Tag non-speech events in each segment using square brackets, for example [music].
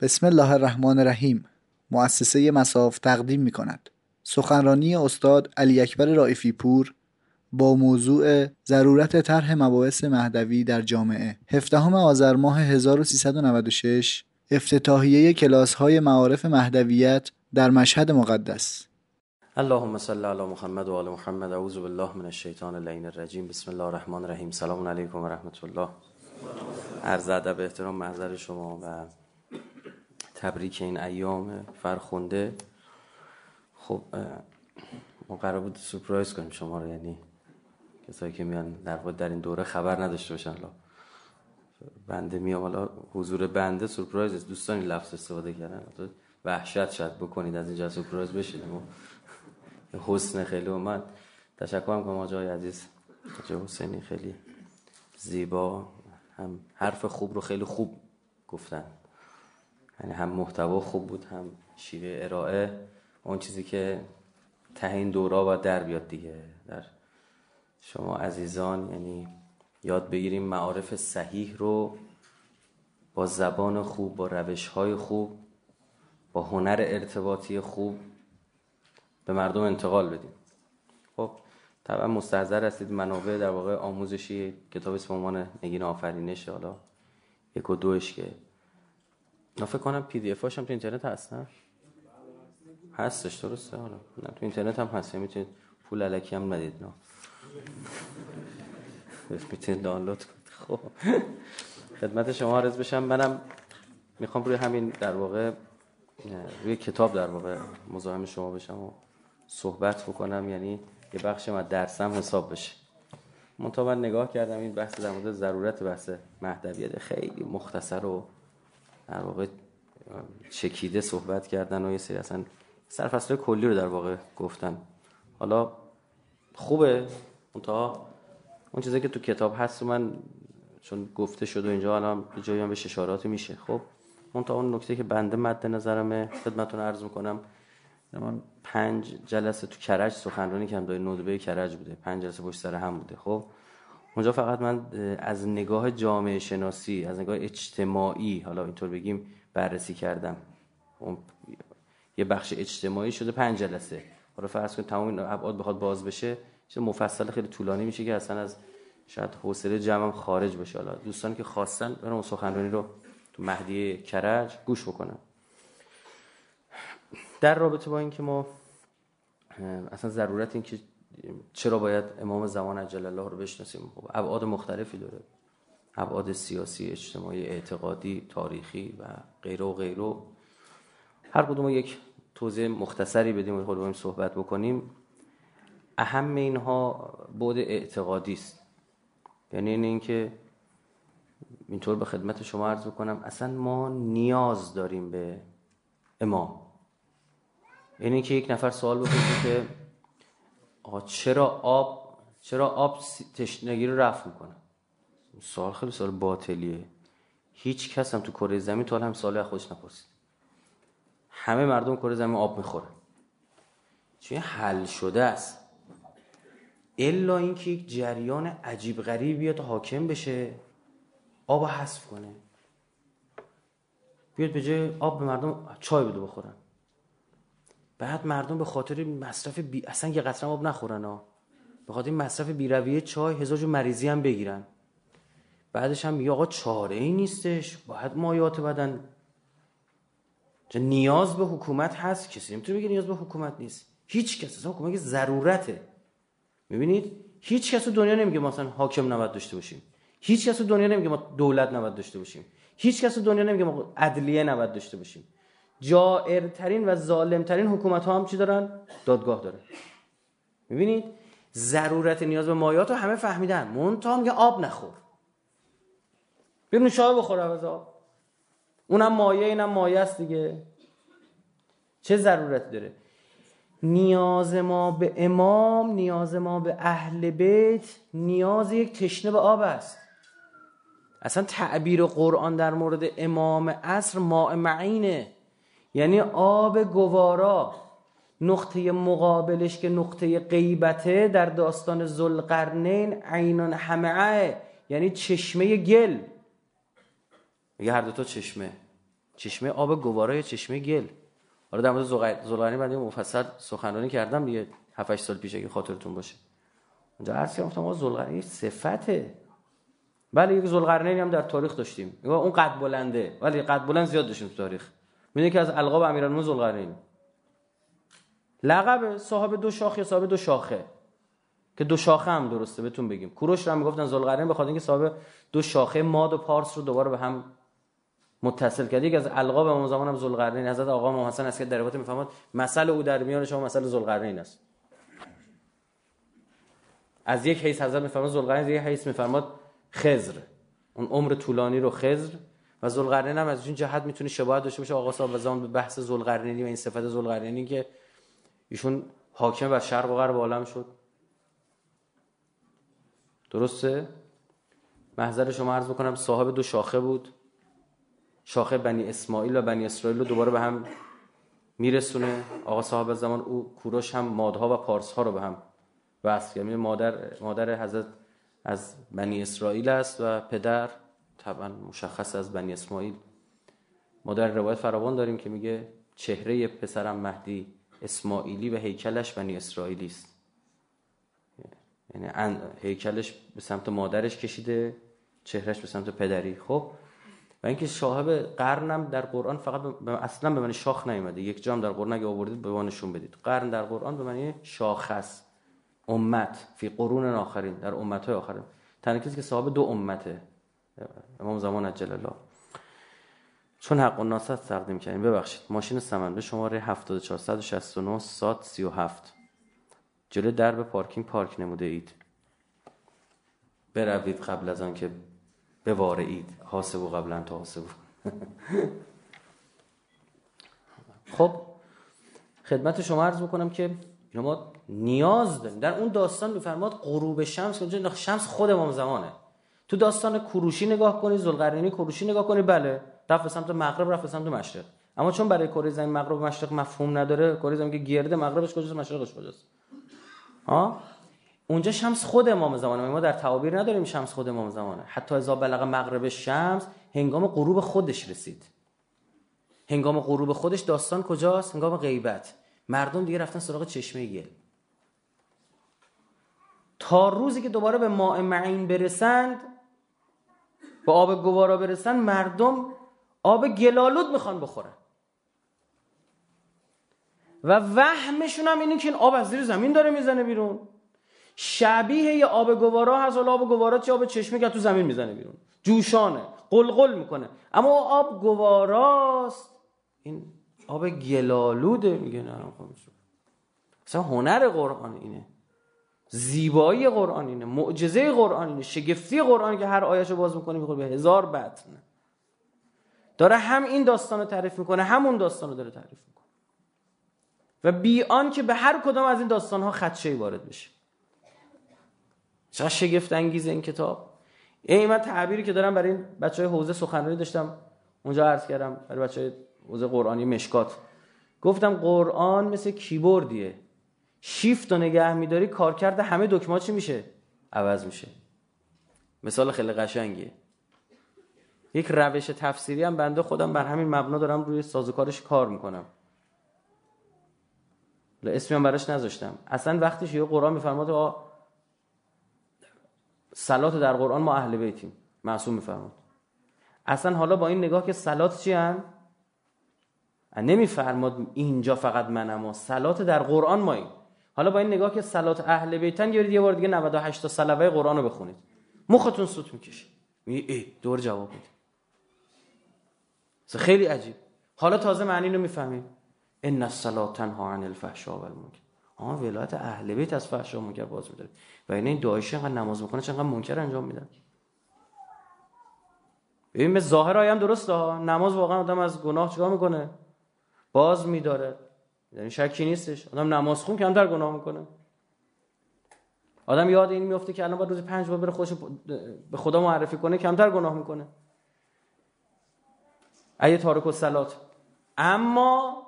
بسم الله الرحمن الرحیم. مؤسسه مساف تقدیم می کند سخنرانی استاد علی اکبر رائفی پور با موضوع ضرورت طرح مباحث مهدوی در جامعه. 17 آذر ماه 1396 افتتاحیه کلاس های معارف مهدویت در مشهد مقدس. اللهم صل علی محمد و آل محمد. اعوذ بالله من الشیطان اللعین الرجیم. بسم الله الرحمن الرحیم. سلام علیکم و رحمت الله. عرض ادب احترام محضر شما و تبریک این ایام فرخونده خب ما قرار بود سپرایز کنیم شما رو یعنی کسایی که میان در در این دوره خبر نداشته باشن. الله بنده میام حالا حضور بنده سورپرایز دوستان این لفظ استفاده کردن. وحشت شاید بکنید از اینجا سورپرایز بشید حسن خیلی من تشکر کنم آقای عزیز. آقای حسینی خیلی زیبا. هم حرف خوب رو خیلی خوب گفتن. یعنی هم محتوا خوب بود هم شیوه ارائه. اون چیزی که ته این دورا باید در بیاد دیگه. در شما عزیزان یعنی یاد بگیریم معارف صحیح رو با زبان خوب با روش های خوب با هنر ارتباطی خوب به مردم انتقال بدیم. خب طبعا مستحضر هستید منابع در واقع آموزشی کتاب اسم عنوان نگین آفرینش حالا یک و دوش که نه فکر کنم پی دی اف هم تو اینترنت هست نه؟ هستش درسته حالا. نه تو اینترنت هم هست یعنی می‌تونید پول علکی هم ندید نه. [laughs] می‌تونید دانلود کنید. خب. خدمت شما عرض بشم منم می‌خوام روی همین در واقع روی کتاب در واقع مزاحم شما بشم و صحبت بکنم یعنی یه بخش از درسم حساب بشه. من نگاه کردم این بحث در مورد ضرورت بحث مهدویت خیلی مختصر و در واقع چکیده صحبت کردن و یه سری اصلا سرفصل کلی رو در واقع گفتن. حالا خوبه منتها اون چیزی که تو کتاب هست من چون گفته شد و اینجا الان جایی هم به اشاراتی میشه. خب منتها اون نکته که بنده مد نظرمه خدمتتون عرض می‌کنم من پنج جلسه تو کرج سخنرانی کردم دای ندبه کرج بوده. پنج جلسه پشت سر هم بوده. خب اونجا فقط من از نگاه جامعه شناسی از نگاه اجتماعی حالا اینطور بگیم بررسی کردم. اون یه بخش اجتماعی شده پنج جلسه. حالا فرض کنید تمام این ابعاد بخواد باز بشه چه مفصل خیلی طولانی میشه که اصلا از شاید حوصله جمعم خارج بشه. حالا دوستان که خواستن برن سخنرانی رو تو مهدی کرج گوش بکنن. در رابطه با اینکه ما اصلا ضرورت این که چرا باید امام زمان عجل الله رو بشناسیم؟ خب ابعاد مختلفی داره. ابعاد سیاسی اجتماعی اعتقادی تاریخی و غیره و غیره. هر کدوم یک توضیح مختصری بدیم و خود صحبت بکنیم. اهم اینها بود اعتقادی است. یعنی این اینکه اینطور به خدمت شما عرض بکنم اصلا ما نیاز داریم به امام. یعنی که یک نفر سوال بپرسه که آقا چرا آب چرا آب تشنگی رو رفع می‌کنه؟ سوال خیلی سوال باطلیه. هیچ کس هم تو کره زمین تو هم سوال خودش نپرسید. همه مردم کره زمین آب می‌خورن چون حل شده است. الا اینکه یک جریان عجیب غریب بیاد حاکم بشه آب حذف کنه. بیاد به جای آب به مردم چای بده بخورن. بعد مردم به خاطر مصرف بی... اصلا یه قطره آب نخورن ها به خاطر مصرف بیرویه چای هزار مریضی هم بگیرن. بعدش هم میگه آقا چاره ای نیستش باید مایات بدن. چه نیاز به حکومت هست کسی نمی‌تونه بگه نیاز به حکومت نیست. هیچ کس اصلا حکومت ضرورته. می‌بینید؟ هیچ کس تو دنیا نمیگه مثلا حاکم نباید داشته باشیم. هیچ کس تو دنیا نمیگه ما دولت نباید داشته باشیم. هیچ کس تو دنیا نمیگه ما عدلیه نباید داشته باشیم. جائرترین و ظالمترین حکومت ها هم چی دارن؟ دادگاه داره می‌بینید؟ ضرورت نیاز به مایات رو همه فهمیدن. منتها میگه آب نخور. بیا نوشابه بخور از آب. اونم مایه اینم مایه است دیگه. چه ضرورتی داره؟ نیاز ما به امام نیاز ما به اهل بیت نیاز یک تشنه به آب است. اصلا تعبیر قرآن در مورد امام عصر ماء معینه یعنی آب گوارا نقطه مقابلش که نقطه غیبته در داستان زلقرنین عینان همعه یعنی چشمه گل. میگه هر دوتا چشمه. چشمه آب گوارا یا چشمه گل؟ حالا در مورد زلغرنی بعد مفصل سخنرانی کردم دیگه 7 سال پیش اگه خاطرتون باشه. اونجا عرض کردم ما زلغرنی صفته. بله یک زلغرنی هم در تاریخ داشتیم. اون قد بلنده. ولی قد بلند زیاد داشتیم تو تاریخ. می‌دونی که از القاب امیرالمومنین زلغرنی لقب صاحب دو شاخه صاحب دو شاخه. که دو شاخه هم درسته بهتون بگیم. کوروش رو هم می‌گفتن زلقرنین بخاطر اینکه صاحب دو شاخه ماد و پارس رو دوباره به هم متصل کرد. یک از القاب اون زمان هم ذوالقرنین. حضرت آقا محمد حسن که در می‌فهمد مسئله او در میان شما مسئله ذوالقرنین است. از یک حیث حضرت میفرماد ذوالقرنین از یک حیث میفرماد خضر. اون عمر طولانی رو خضر. و ذوالقرنین هم از این جهت می‌تونه شباهت داشته باشه. آقا صاحب زمان به بحث ذوالقرنینی و این صفت ذوالقرنینی که ایشون حاکم بر شرق و غرب عالم شد. درسته؟ محضر شما عرض بکنم صاحب دو شاخه بود. شاخه بنی اسماعیل و بنی اسرائیل رو دوباره به هم میرسونه. آقا صاحب زمان او کوروش هم مادها و پارس ها رو به هم وصل کرد. مادر مادر حضرت از بنی اسرائیل است و پدر طبعا مشخص از بنی اسماعیل. مادر روایت فراوان داریم که میگه چهره پسرم مهدی اسماعیلی و هیکلش بنی اسرائیلی است. یعنی هیکلش به سمت مادرش کشیده چهرش به سمت پدری. خب و اینکه صاحب قرنم در قرآن فقط اصلا به معنی شاخ نیومده. یک جام در قرآن اگه آوردید به نشون بدید. قرن در قرآن به معنی شاخ است. امت فی قرون آخرین در امت های آخرین. تنها کسی که صاحب دو امته. امام زمان اجل الله چون حق الناس تقدیم کردیم ببخشید ماشین سمنده شماره 7469 سات 37 جلو درب پارکینگ پارک نموده اید. بروید قبل از آن که بوارعید. حاسبو قبلا تا حاسبو. [laughs] خب خدمت شما عرض بکنم که ما نیاز داریم. در اون داستان میفرماد غروب شمس که شمس خود امام زمانه. تو داستان کروشی نگاه کنی زلقرنینی کروشی نگاه کنی بله. رفت به سمت مغرب رفت به سمت مشرق. اما چون برای کره زمین مغرب و مشرق مفهوم نداره کره زمین که گرده مغربش کجاست؟ مشرقش کجاست؟ ها اونجا شمس خود امام زمانه ما در تعابیر نداریم شمس خود امام زمانه حتی اذا بلغ مغرب شمس هنگام غروب خودش رسید. هنگام غروب خودش داستان کجاست؟ هنگام غیبت. مردم دیگه رفتن سراغ چشمه گل. تا روزی که دوباره به ماء معین برسند به آب گوارا برسند مردم آب گلالود می‌خوان بخورن. و وهمشون هم اینه که این آب از زیر زمین داره می‌زنه بیرون. شبیه یه آب گوارا هست ولی آب گوارا چه آب چشمه که تو زمین می‌زنه بیرون. جوشانه قلقل می‌کنه. اما آب گواراست. این آب گلالوده میگه نه اصلا هنر قرآن اینه. زیبایی قرآن اینه معجزه قرآن اینه شگفتی قرآن که هر آیهشو باز می‌کنه می‌خوره به هزار بطن. داره هم این داستان رو تعریف می‌کنه همون داستان رو داره تعریف می‌کنه. و بیان که به هر کدام از این داستان ها خدشه وارد بشه. چقدر شگفت انگیزه این کتاب. این من تعبیری که دارم برای این بچه های حوزه سخنرانی داشتم اونجا عرض کردم برای بچه های حوزه قرآنی مشکات. گفتم قرآن مثل کیبوردیه. شیفت و نگه میداری کارکرد همه دکمه چی میشه؟ عوض میشه. مثال خیلی قشنگیه. یک روش تفسیری هم بنده خودم بر همین مبنا دارم روی سازوکارش کار می‌کنم. اسمی هم براش نذاشتم. اصلا وقتی یه قرآن میفرماد سلات در قرآن ما اهل بیتیم. معصوم میفرماد. اصلا حالا با این نگاه که سلات چی هم؟ نمیفرماد اینجا فقط منم و سلات در قرآن ما این حالا با این نگاه که سلات اهل بیتن یارید یه بار دیگه 98 تا سلوه قرآن رو بخونید. مختون سوت می‌کشه میگه ای دور جواب میده. خیلی عجیب. حالا تازه معنی رو می‌فهمیم. ان الصلاه تنها عن الفحشاء والمنکر. آها ولایت اهل بیت از فحشا منکر باز میداره و این داعش انقدر نماز می‌کنه چقدر منکر انجام میدن. ببین ظاهر آیم درسته ها. نماز واقعا آدم از گناه چیکار می‌کنه؟ باز میداره. یعنی شکی نیستش. آدم نماز خون کمتر گناه می‌کنه. آدم یاد این میفته که الان باید روز پنج بار بره خودش به خدا معرفی کنه کمتر گناه می‌کنه. ایه تارک و سلات اما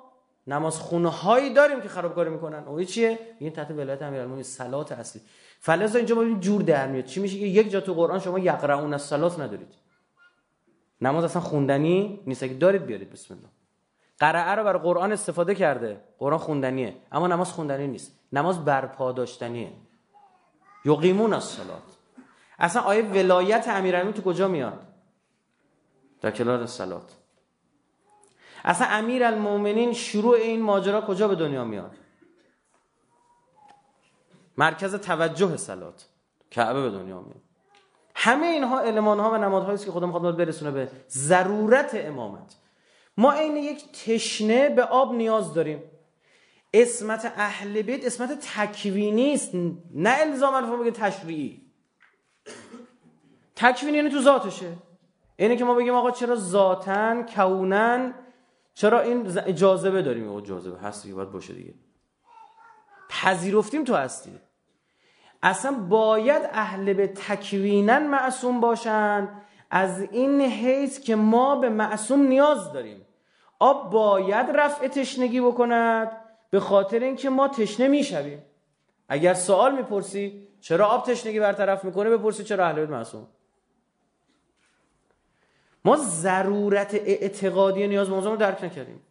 نماز خونه هایی داریم که خرابکاری می‌کنن. اون چیه؟ این تحت ولایت امیرالمومنین صلات اصلی. فلزا اینجا با جور در میاد. چی میشه که یک جا تو قرآن شما یقرؤون الصلات ندارید. نماز اصلا خوندنی نیست. اگه دارید بیارید. بسم الله. قرعه رو برای قرآن استفاده کرده. قرآن خوندنیه. اما نماز خوندنی نیست. نماز برپا داشتنیه. یقیمون از صلات. اصلا آیه ولایت امیرالمومنین تو کجا میاد؟ در کلار سلات اصلا امیر المومنین شروع این ماجرا کجا به دنیا میاد؟ مرکز توجه سلات کعبه به دنیا میاد. همه اینها علمان ها و نمادهایی است که خدا می‌خواد برسونه به ضرورت امامت. ما عین یک تشنه به آب نیاز داریم. اسمت اهل بیت اسمت تکوینی است نه الزاما بگه تشریعی. تکوینی یعنی تو ذاتشه. اینه که ما بگیم آقا چرا ذاتن کونن چرا این اجازه داریم؟ او جاذبه هست دیگه باید باشه دیگه. پذیرفتیم تو هستی. اصلا باید اهل به تکوینن معصوم باشن. از این حیث که ما به معصوم نیاز داریم. آب باید رفع تشنگی بکند به خاطر اینکه ما تشنه می‌شویم. اگر سوال می‌پرسی چرا آب تشنگی برطرف می‌کنه؟ بپرسی چرا اهل بیت معصوم. ما ضرورت اعتقادی نیاز موضوع رو درک نکردیم.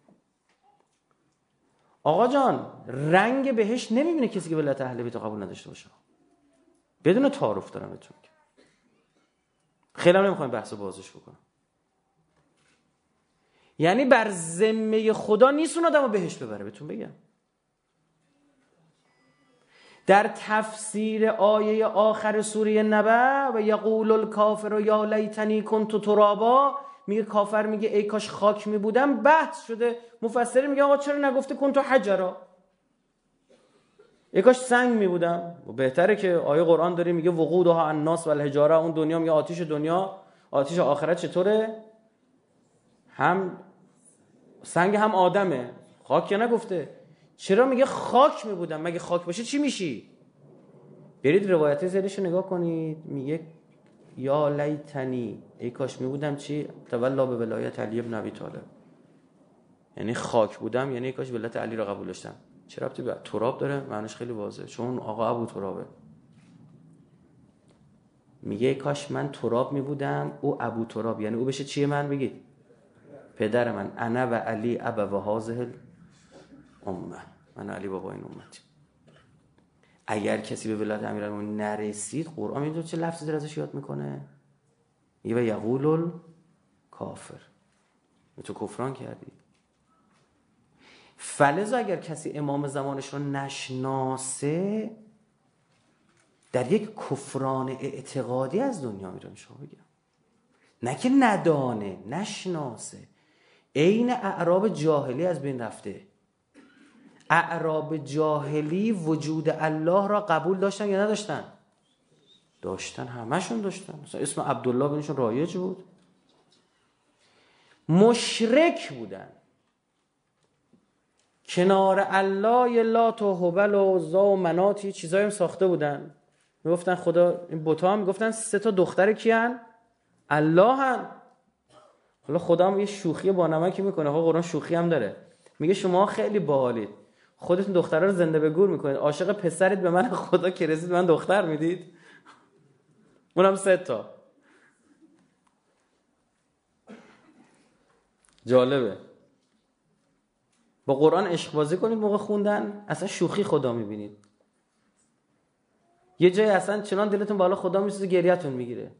آقا جان رنگ بهش نمی‌بینه کسی که ولایت اهل بیت قبول نداشته باشه. بدون تعارف دارم بهتون خیلی هم نمی‌خوایم بحث بازش بکنم. یعنی بر ذمه خدا نیست اون آدم بهش ببره بهتون بگم. در تفسیر آیه آخر سوره نبع و یقول الکافر یا لیتنی کنت ترابا میگه کافر میگه ای کاش خاک میبودم بحث شده. مفسر میگه آقا چرا نگفته کنت حجرا؟ ای کاش سنگ میبودم و بهتره که آیه قرآن داره میگه وقودها الناس و الحجاره اون دنیا میگه آتیش دنیا. آتیش آخرت چطوره؟ هم سنگ هم آدمه. خاک که نگفته. چرا میگه خاک میبودم مگه خاک باشه چی میشی؟ برید روایت زیرش رو نگاه کنید. میگه یا لیتنی. ای کاش میبودم چی؟ تولا به ولایت علی ابن ابی طالب. یعنی خاک بودم. یعنی ای کاش ولایت علی رو قبول داشتم. چرا ربطی به تراب داره؟ معنیش خیلی واضحه. چون آقا ابو ترابه. میگه کاش من تراب میبودم او ابو تراب. یعنی او بشه چیه من؟ بگید. پدر من. انا و علی ابا و هازه امه من علی بابا این امتی اگر کسی به ولایت امیرالمومنین نرسید قرآن می‌دونه چه لفظی در ازش یاد می‌کنه؟ یه و یقول کافر تو کفران کردی. فلزا اگر کسی امام زمانش رو نشناسه در یک کفران اعتقادی از دنیا میره شما بگم. نه که ندانه نشناسه. عین اعراب جاهلی از بین رفته. اعراب جاهلی وجود الله را قبول داشتن یا نداشتن؟ داشتن همشون داشتن. مثلا اسم عبدالله بینشون رایج بود. مشرک بودن. کنار الله لات و هبل و زا و مناتی چیزایی هم ساخته بودن. می‌گفتن خدا این بوتا هم می‌گفتن سه تا دختر کیان؟ الله هم. حالا خدا هم یه شوخی با نمکی می‌کنه. ها قرآن شوخی هم داره. میگه شما خیلی باحالید. خودتون دخترها رو زنده به گور می‌کنید. عاشق پسرید به من خدا که رسید من دختر می‌دید. اونم سه تا. جالبه. با قرآن عشق بازی کنید موقع خوندن اصلا شوخی خدا می‌بینید. یه جای اصلا چنان دلتون بالا خدا میسوزه گریتون می‌گیره.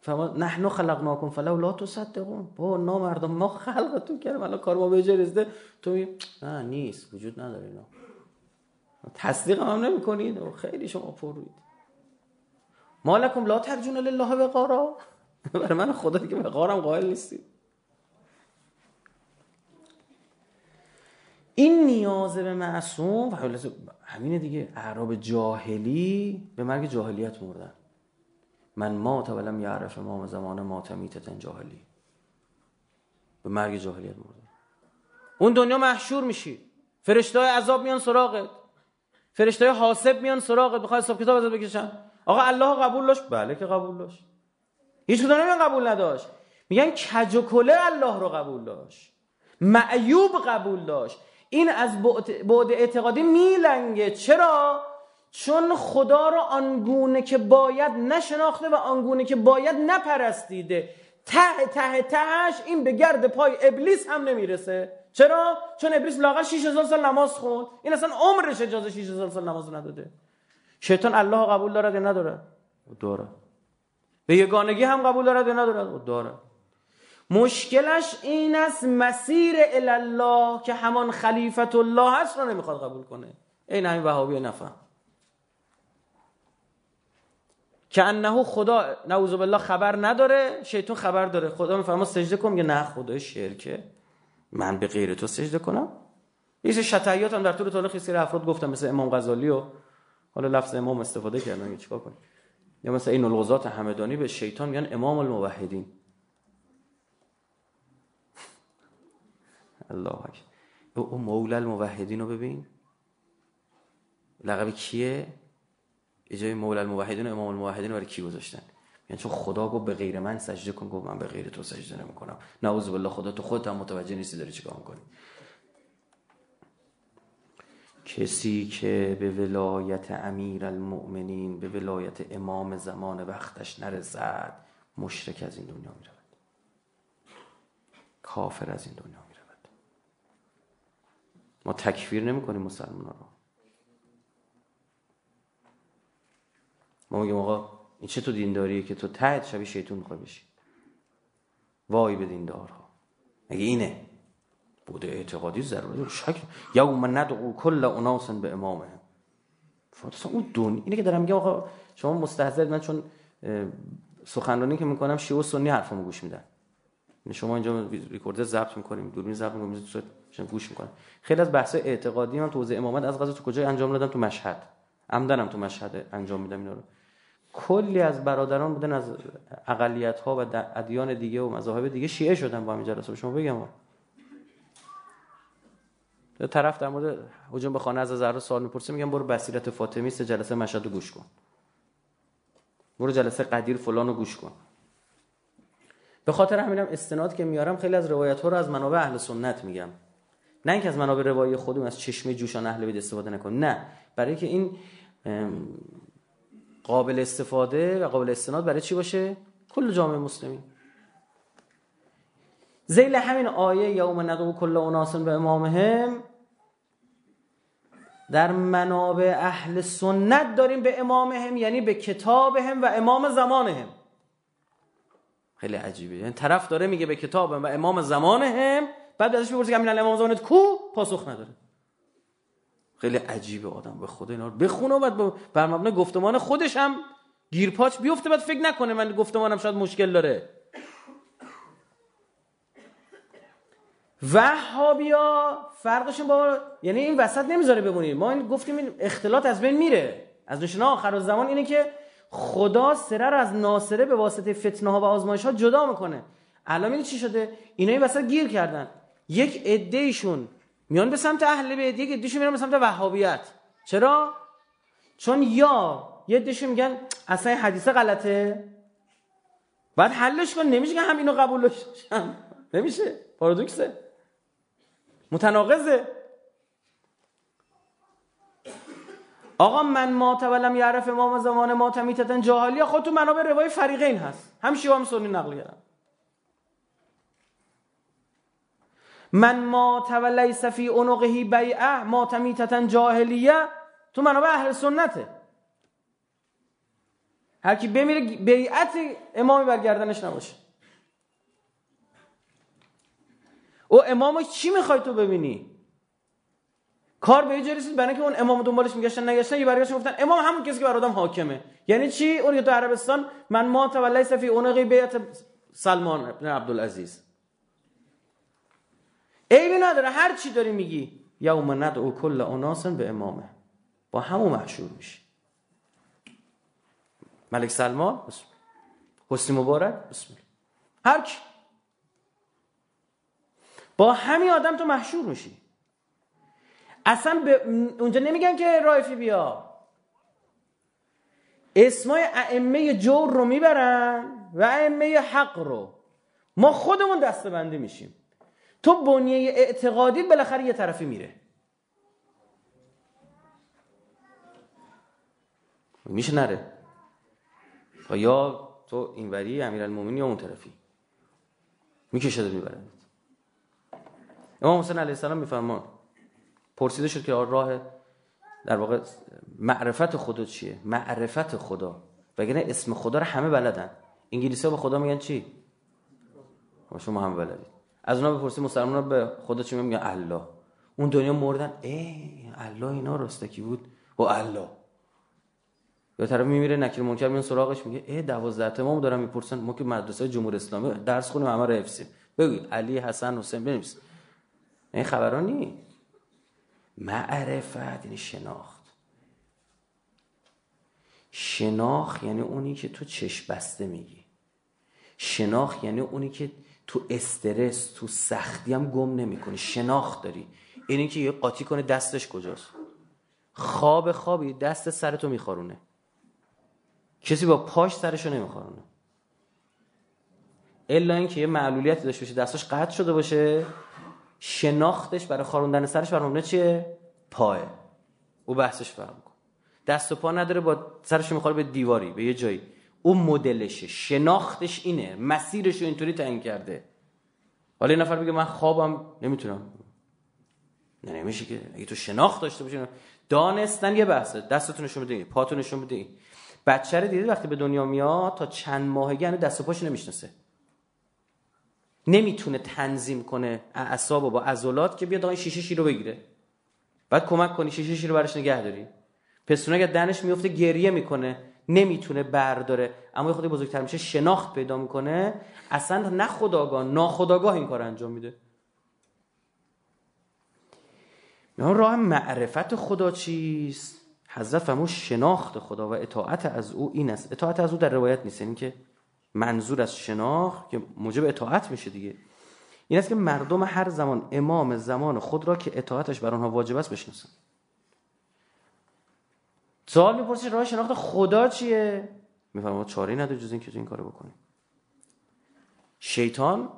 فما نحنو خلقناکم فلو لا تصدقون. با نامردم ما خلقتون کردم الان کار ما به جای تو می نه نیست وجود نداره اینا. تصدیق هم نمی کنید خیلی شما پر روید. مالکم لا ترجون لله وقارا [laughs] برای من خدا دیگه وقارم قائل نیستید. این نیاز به معصوم و همینه دیگه. اعراب جاهلی به مرگ جاهلیت مردن. من مات ولم یعرف امام زمان مات میتتن جاهلی. به مرگ جاهلیت مرده اون دنیا محشور میشی. فرشته های عذاب میان سراغت. فرشته های حاسب میان سراغت. بخوای حساب کتاب ازت بکشن. آقا الله قبول داشت؟ بله که قبول داشت. هیچ کدوم قبول نداشت. میگن کج و کله الله رو قبول داشت. معیوب قبول داشت. این از بعد اعتقادی میلنگه. چرا؟ چون خدا را آنگونه که باید نشناخته و آنگونه که باید نپرستیده. ته ته تهش این به گرد پای ابلیس هم نمی‌رسه. چرا؟ چون ابلیس لاغر 6000 سال نماز خوند. این اصلا عمرش اجازه 6000 سال نماز نداده. شیطان الله قبول دارد یا نداره داره به یگانگی هم قبول دارد یا ندارد؟ داره مشکلش این است مسیر الله که همان خلیفت الله هست رو نمی‌خواد قبول کنه. این همین وهابی نفهم. که انه خدا نعوذ بالله خبر نداره شیطان خبر داره. خدا می‌فهمه سجده کن میگه نه خدای شرکه. من به غیر تو سجده کنم. یه شتایات هم در طول تاریخ سیر افراد گفتم مثل امام غزالی و حالا لفظ امام استفاده کردن چیکار کنیم؟ یا مثل این الغزات همدانی به شیطان میگن امام الموحدین. الله اکبر. او مولا الموحدین رو ببین. لقب کیه؟ اجای مولا الموحدین امام الموحدین برای کی گذاشتن؟ یعنی چون خدا گفت به غیر من سجده کن گفت من به غیر تو سجده نمی‌کنم. نعوذ بالله خدا تو خودت هم متوجه نیستی داری چیکار می‌کنی. کسی که به ولایت امیر المؤمنین به ولایت امام زمان وقتش نرسد مشرک از این دنیا می‌رود. کافر از این دنیا. ما تکفیر نمی کنیم مسلمان رو. ما میگیم آقا این چه تو دینداریه که تو تحت شبیه شیطون می‌خوای بشی؟ وای به دیندارها. مگه اینه؟ بوده اعتقادی ضروری شک. یوم ندعو کل اناس به امامه فاطمه اون دون اینه که دارم میگم آقا شما مستحضر من چون سخنرانی که می‌کنم شیعه و سنی حرفمو گوش میدن. شما اینجا ریکورد ضبط می‌کنیم دوربین ضبط می‌کنیم گوش می‌کنیم خیلی از بحث اعتقادی من تو حوزه امامت از قضا تو کجا انجام دادم تو مشهد. عمدنم تو مشهد انجام میدم اینا رو. کلی از برادران بودن از اقلیت ها و ادیان دیگه و مذاهب دیگه شیعه شدن با همین جلسه شما بگم. طرف در مورد هجوم به خانه از زهرا سوال می‌پرسه میگم برو بصیرت فاطمی سه جلسه مشهد رو گوش کن. برو جلسه قدیر فلان رو گوش کن. به خاطر همینم استناد که میارم خیلی از روایت ها رو از منابع اهل سنت میگم. نه اینکه از منابع روایی خودم از چشمه جوشان اهل بیت استفاده نکن. نه. برای که این قابل استفاده و قابل استناد برای چی باشه؟ کل جامعه مسلمین. زیل همین آیه یوم ندعو کل اوناس به امامهم. در منابع اهل سنت داریم به امامهم یعنی به کتابهم و امام زمانهم. خیلی عجیبه. یعنی طرف داره میگه به کتابهم و امام زمانهم بعد ازش می‌پرسه که امام زمانت کو؟ پاسخ نداره. خیلی عجیبه آدم به خدا اینا رو بخونه بعد بر مبنای گفتمان خودش هم گیرپاچ بیفته بعد فکر نکنه من گفتمانم شاید مشکل داره. وهابیا فرقشون با یعنی این وسط نمی‌ذاره بمونید ما این گفتیم این اختلاط از بین میره. از نشانه آخر زمان اینه که خدا سره رو از ناصره به واسطه فتنه ها و آزمایش ها جدا می‌کنه. الان این چی شده؟ اینا این وسط گیر کردن. یک عدهشون میان به سمت اهل بیت یک عدهشون میرن به سمت وهابیت. چرا؟ چون یا یه عدهشون میگن اصلا حدیثه غلطه. بعد حلش کن نمیشه که همینو قبولش نمیشه. پارادوکسه. متناقضه. آقا من ما ولم یعرف امام زمان ما تمیتتن جاهلی خود تو منابع روای فریقین هست. هم شیعه هم سنی نقل کردن. من ما ولیس فی عنقه بیعه ما تمیتتن جاهلیه تو منابع اهل سنته. هر کی بمیره بیعت امامی برگردنش نباشه. او امامو چی می‌خوای تو ببینی؟ کار به یه رسید برای که اون امام دنبالش میگشتن نگشتن یه برگشتن گفتن امام همون کسی که بر آدم حاکمه. یعنی چی؟ اون تو عربستان من ما تولی فی اونقی بیعت سلمان ابن عبدالعزیز. عیبی نداره هر چی داری میگی یوم ندعو کل اناسن به امامه. با همون محشور میشی. ملک سلمان بسم حسنی مبارک بسم هر کی. با همین آدم تو محشور میشی. اصلا به اونجا نمیگن که رایفی بیا. اسمای ائمه جور رو می‌برن و ائمه حق رو. ما خودمون دستبندی میشیم. تو بنیه اعتقادی بالاخره یه طرفی میره. میشه نره. یا تو اینوری امیرالمومنین یا اون طرفی. می‌کشد می‌برد امام حسین علیه السلام میفرما پرسیده شد که راه در واقع معرفت خدا چیه؟ معرفت خدا. وگرنه اسم خدا رو همه بلدن. انگلیسی ها به خدا میگن چی؟ شما هم بلدید. از اونا بپرسید مسلمان به خدا چی میگن؟ الله. اون دنیا مردن ای الله اینا رستکی بود؟ و الله. یا طرف میمیره نکیر منکر میون سراغش میگه ای 12 تا امام دارن می‌پرسن ما که مدرسه جمهوری اسلامی درس خونیم همه رو حفظیم. بگو علی حسن حسین بنویس. این خبران نی معرفت یعنی شناخت. شناخت یعنی اونی که تو چشم بسته میگی. شناخت یعنی اونی که تو استرس تو سختی هم گم نمی‌کنی. شناخت داری. اینی که یه قاطی کنه دستش کجاست. خواب خوابی دست سرتو میخارونه کسی با پاش سرشو نمیخارونه الا اینکه یه معلولیتی داشته باشه دستش قطع شده باشه. شناختش برای خاروندن سرش برای چیه؟ پاه. او بحثش فرق کن. دست و پا نداره با سرش می‌خوره به دیواری به یه جایی. او مدلشه. شناختش اینه. مسیرش رو اینطوری تعیین کرده. حالا یه نفر میگه من خوابم نمی‌تونم. نه نمیشه که. اگه تو شناخت داشته باشی دانستن یه بحثه. دستتون نشون بده پاتون نشون بده. بچه رو وقتی به دنیا میاد تا چند ماهگی هنوز دست و پاش نمی‌شناسه. نمی‌تونه تنظیم کنه اعصاب با عضلات که بیاد آقای شیشه شیر رو بگیره. بعد کمک کنی شیشه شیر رو براش نگه داری. پستونه اگه دنش میفته گریه می‌کنه نمی‌تونه برداره. اما خودی بزرگتر میشه شناخت پیدا می‌کنه. اصلا نه خداگاه ناخداگاه این کار انجام میده. راه معرفت خدا چیست؟ حضرت فرمود شناخت خدا و اطاعت از او این است اطاعت از او در روایت نیست. یعنی که منظور از شناخت که موجب اطاعت میشه دیگه. این است که مردم هر زمان امام زمان خود را که اطاعتش بر آنها واجب است بشناسن سوال می‌پرسید راه شناخت خدا چیه؟ میفرماد چاره نداره جز اینکه تو این کارو بکنی. شیطان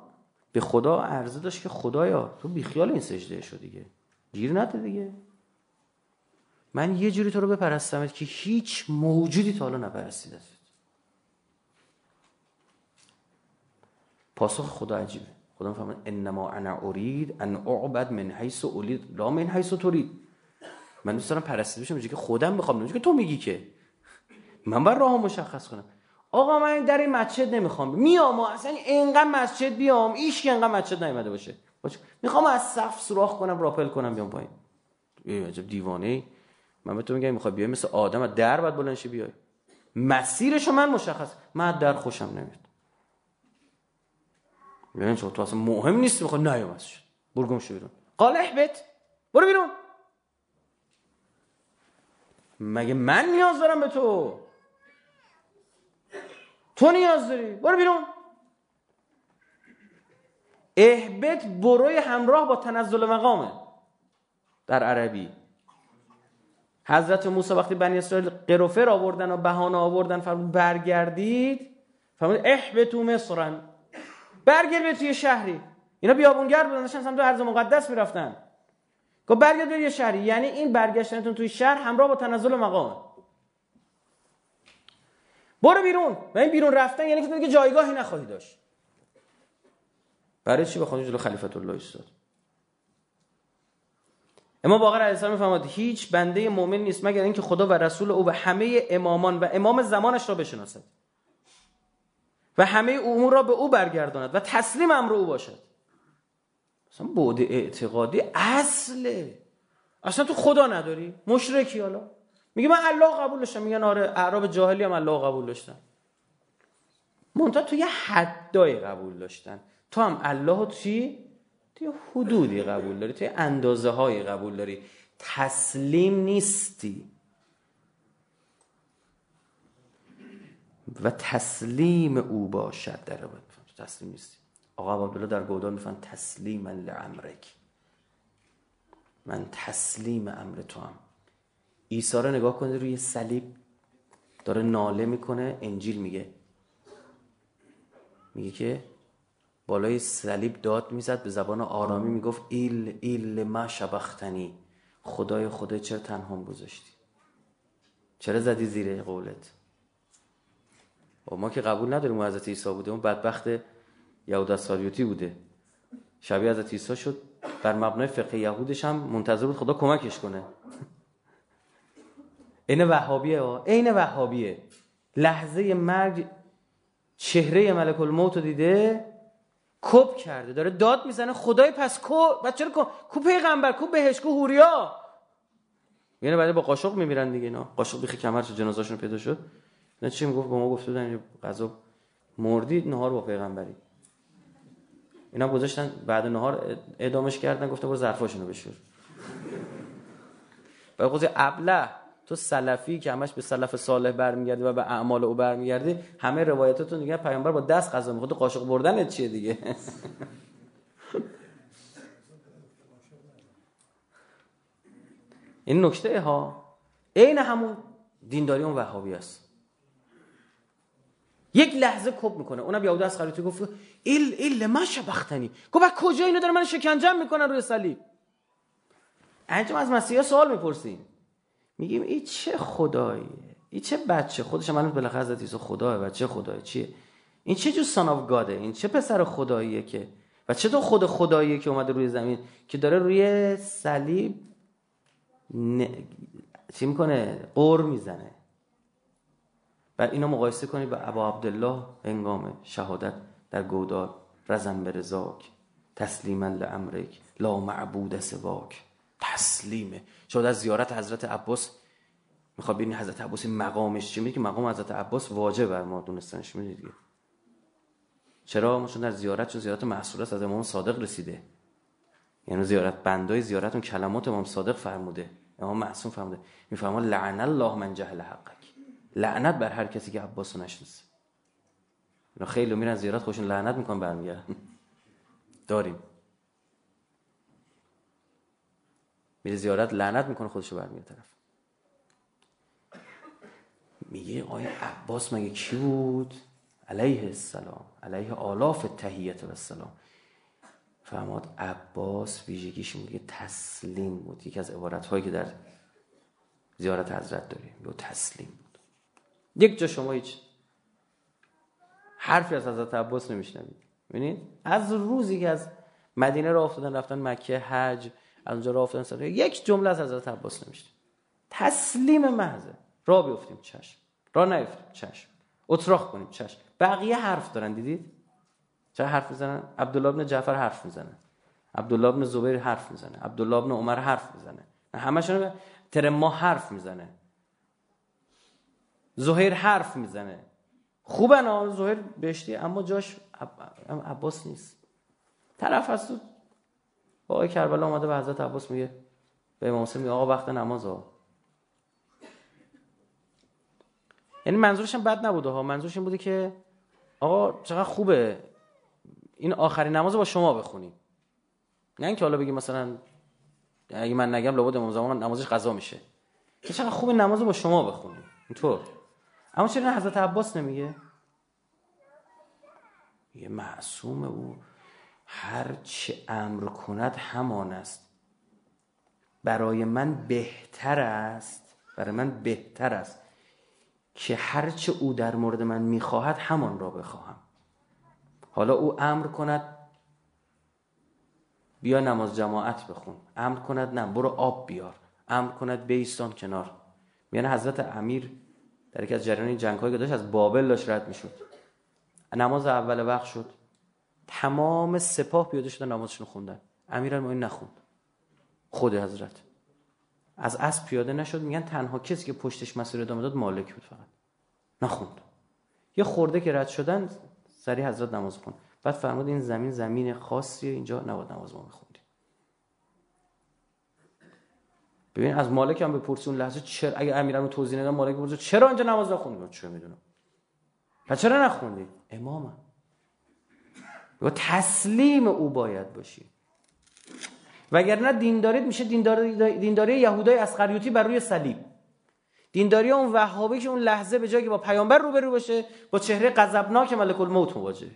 به خدا عرضه داشت که خدایا تو بیخیال این سجده شو دیگه. گیر نده دیگه. من یه جوری تو رو بپرستمت که هیچ موجودی تا حالا نپرستیدت پاسخ خدا عجیبه. خدا می‌فهمه انما انا اريد ان اعبد من حيث اريد لا من حيث تريد من دوست دارم پرستیده بشم که خودم بخوام که تو میگی که. من بر راه مشخص کنم. آقا من در این مسجد نمی‌خوام. میام اصلا اینقدر مسجد بیام ایش که اینقدر مسجد نیومده باشه. می‌خوام از صف سوراخ کنم راپل کنم بیام پایین. ای عجب دیوانه من به تو میگم می‌خوای بیای مثل آدم در بعد بلند بیای. مسیرشو من مشخص. من در خوشم نمیاد. یعنی تو اصلا مهم نیست می‌خوای نیام مسجد برو گم شو بیرون. قال احبت برو بیرون. مگه من نیاز دارم به تو؟ تو نیاز داری. برو بیرون. احبت بروی همراه با تنزل مقامه. در عربی. حضرت موسی وقتی بنی اسرائیل قروفر آوردن و بهانه آوردن فرمود برگردید. فرمود احبتو مصرن برگرد به توی شهری. اینا بیابونگر بودن داشتن سمت ارض مقدس می‌رفتن. گفت برگرد به شهری. یعنی این برگشتنتون توی شهر همراه با تنزل مقام. برو بیرون. و این بیرون رفتن یعنی که جایگاهی نخواهی داشت. برای چی بخواد جلو خلیفت الله ایستاد؟ اما باقر علیه السلام میفرماد هیچ بنده مؤمن نیست مگر اینکه خدا و رسول او و همه امامان و امام زمانش را بشناسد. و همه امور را به او برگرداند و تسلیم امر او باشد. اصلا بود اعتقادی اصله. اصلا تو خدا نداری؟ مشرکی حالا. میگه من الله قبول داشتم. میگن آره اعراب جاهلی هم الله قبول داشتن. منتها تو یه حدای قبول داشتن. تو هم الله چی؟ تو حدودی قبول داری تو اندازه های قبول داری. تسلیم نیستی. و تسلیم او باشد در تو تسلیم نیستی. آقا عبدالله در گودان میفن تسلیم لعمرک. من تسلیم امر تو هم عیسی رو نگاه کنید روی صلیب داره ناله می‌کنه انجیل میگه. میگه که بالای صلیب داد می‌زد به زبان آرامی می‌گفت ایل ایل ما شبختنی. خدای خدای چرا تنها گذاشتی؟ چرا زدی زیر قولت؟ و ما که قبول نداریم حضرت عیسی بوده اون بدبخت یهود اسخریوتی بوده. شبیه از عیسی شد بر مبنای فقه یهودش هم منتظر بود خدا کمکش کنه. این وهابیه ها این وهابیه. لحظه مرگ چهره ملک الموت رو دیده کپ کرده داره داد می‌زنه خدای پس کو بچه کو کو پیغمبر کو بهش کو هوریا یعنی بعد با قاشق میمیرن دیگه اینا. قاشق بیخ کمرش جنازاشون پیدا شد. نه چی می‌گفت؟ به ما گفته بودن غذا مردید نهار با پیغمبری. اینا گذاشتن بعد نهار اعدامش کردن گفته برو ظرفاشونو بشور. بعد گفت ابله. تو سلفی که همش به سلف صالح برمیگردی و به اعمال او برمیگردی همه روایتاتون دیگه پیامبر با دست غذا می‌خورد. قاشق بردن چیه دیگه؟ [laughs] این نکته ها عین همون دینداری اون وهابی است. یک لحظه کپ می‌کنه. اونم یهود از خریطی گفت ایل ایل ما شبختنی. گفت کجا اینو داره من شکنجم می‌کنن روی صلیب؟ انجام از مسیحا سوال می‌پرسیم میگیم این چه خداییه این چه بچه؟ خودش هم بالاخره حضرت عیسی خداه بچه خدای چیه؟ این چه جو سان آف گاده این چه پسر خداییه که؟ و چه تو خود خداییه که اومده روی زمین که داره روی صلیب ن... چی می‌کنه؟ قور می‌زنه. بعد اینو مقایسه کنید با ابا عبدالله انگام شهادت در گودال. رزم برزاک تسلیما لامرک. لا معبود سواک. تسلیمه شاید از زیارت حضرت عباس. می‌خواد ببینید حضرت عباس مقامش چی میگه؟ مقام حضرت عباس واجب بر ما دونستنش می‌دید چرا؟ ما چون در زیارت چون زیارت محصولات از امام صادق رسیده. یعنی زیارت بندای زیارت اون کلمات امام صادق فرموده. امام معصوم فرموده. میفرما لعن الله من جهل حقک لعنت بر هر کسی که عباس رو نشناسه. خیلی میرن زیارت خوشون لعنت می‌کنن برمیگردن داریم. میره زیارت لعنت می‌کنه خودشو برمیاد طرف. میگه آیا عباس مگه کی بود؟ علیه السلام. علیه آلاف تهیت و السلام. فرماد عباس ویژگیش میگه تسلیم بود. یکی از عبارت هایی که در زیارت حضرت داریم. یا تسلیم. یک جا شما هیچ حرفی از حضرت عباس نمیشنوید. ببینید از روزی که از مدینه را افتادن رفتن مکه حج از اونجا راه افتادن یک جمله از حضرت عباس نمیشتیم تسلیم محضه. را بیفتیم چشم. را نیفتیم چشم. اتراخ کنیم چشم. بقیه حرف دارن دیدید؟ چه حرف می‌زنن؟ عبدالله ابن جعفر حرف می‌زنه. عبدالله ابن زبیر حرف می‌زنه. عبدالله ابن عمر حرف می‌زنه. همشون تر ما حرف می‌زنه. زهیر حرف می‌زنه. خوبه نه زهیر بهشتی اما جاش عباس نیست. طرف هست با آقای کربلا اومده به حضرت عباس میگه به امام حسین میگه آقا وقت نماز ها. یعنی منظورش هم بد نبوده ها. منظورش این بوده که آقا چقدر خوبه. این آخرین نماز با شما بخونی نه اینکه حالا بگی مثلا اگه من نگم لابد امام زمان نمازش قضا میشه. که چقدر خوبه نماز با شما بخونی اینطور. اما چرا حضرت عباس نمیگه؟ یه معصوم او هر چه امر کند همان است. برای من بهتر است برای من بهتر است که هرچه او در مورد من می‌خواهد همان را بخواهم. حالا او امر کند بیا نماز جماعت بخون. امر کند نه برو آب بیار. امر کند بیستان کنار. میان حضرت امیر در یکی از جریان جنگ که داشت از بابل داشت رد می‌شد. نماز اول وقت شد. تمام سپاه پیاده شدن نمازشون خوندن. امیرالمومنین نخوند. خود حضرت. از اسب پیاده نشد. میگن تنها کسی که پشتش مسیر ادامه داد مالک بود فقط. نخوند. یه خورده که رد شدن سری حضرت نماز خوند. بعد فرمود این زمین زمین خاصیه اینجا نباید نماز ما ببین از مالک هم بپرسی اون لحظه چرا اگه امیرم توضیح ندم مالک بپرسه چرا اینجا نماز نخوندی؟ چه می‌دونم؟ پس چرا نخوندی؟ امامم. و تسلیم او باید باشی. وگرنه دینداریت میشه دینداری, دینداری یهودای اسخریوتی بر روی صلیب. دینداری اون وهابی که اون لحظه به جایی که با پیامبر روبرو باشه با چهره غضبناک ملک الموت مواجهه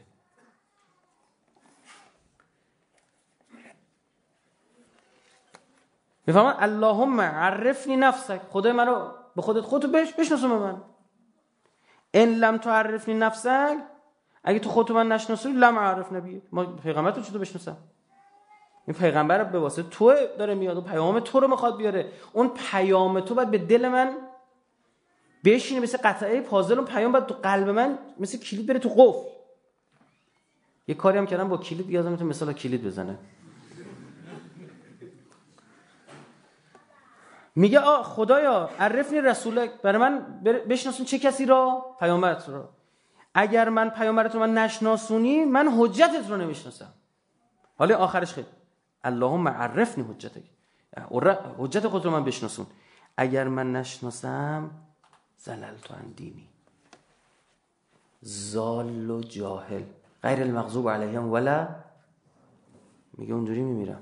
می‌فهمن؟ اللهم عرفنی نفسک. خدای منو به خودت خودتو بش بشناسم من. ان لم تعرفنی نفسک اگه تو خودت من نشناسی لم عرف نبی. ما پیغمبر تو چطور بشناسم؟ این پیغمبر به واسه تو داره میاد و پیام تو رو می‌خواد بیاره. اون پیام تو باید به دل من بشینه مثل قطعه پازل. اون پیام باید تو قلب من مثل کلید بره تو قفل. یه کاری هم کردم با کلید یادم تو مثلا کلید بزنه. میگه آ خدایا عرفنی رسولک برای من بشناسون چه کسی را؟ پیامبرت را اگر من پیامبرت رو من نشناسونی من حجتت رو نمی‌شناسم. حالا آخرش خیلی. اللهم عرفنی حجتک. حجت خود رو من بشناسون. اگر من نشناسم زلل تو دینی زال و جاهل. غیر المغضوب علیهم ولا میگه اونجوری میمیرم.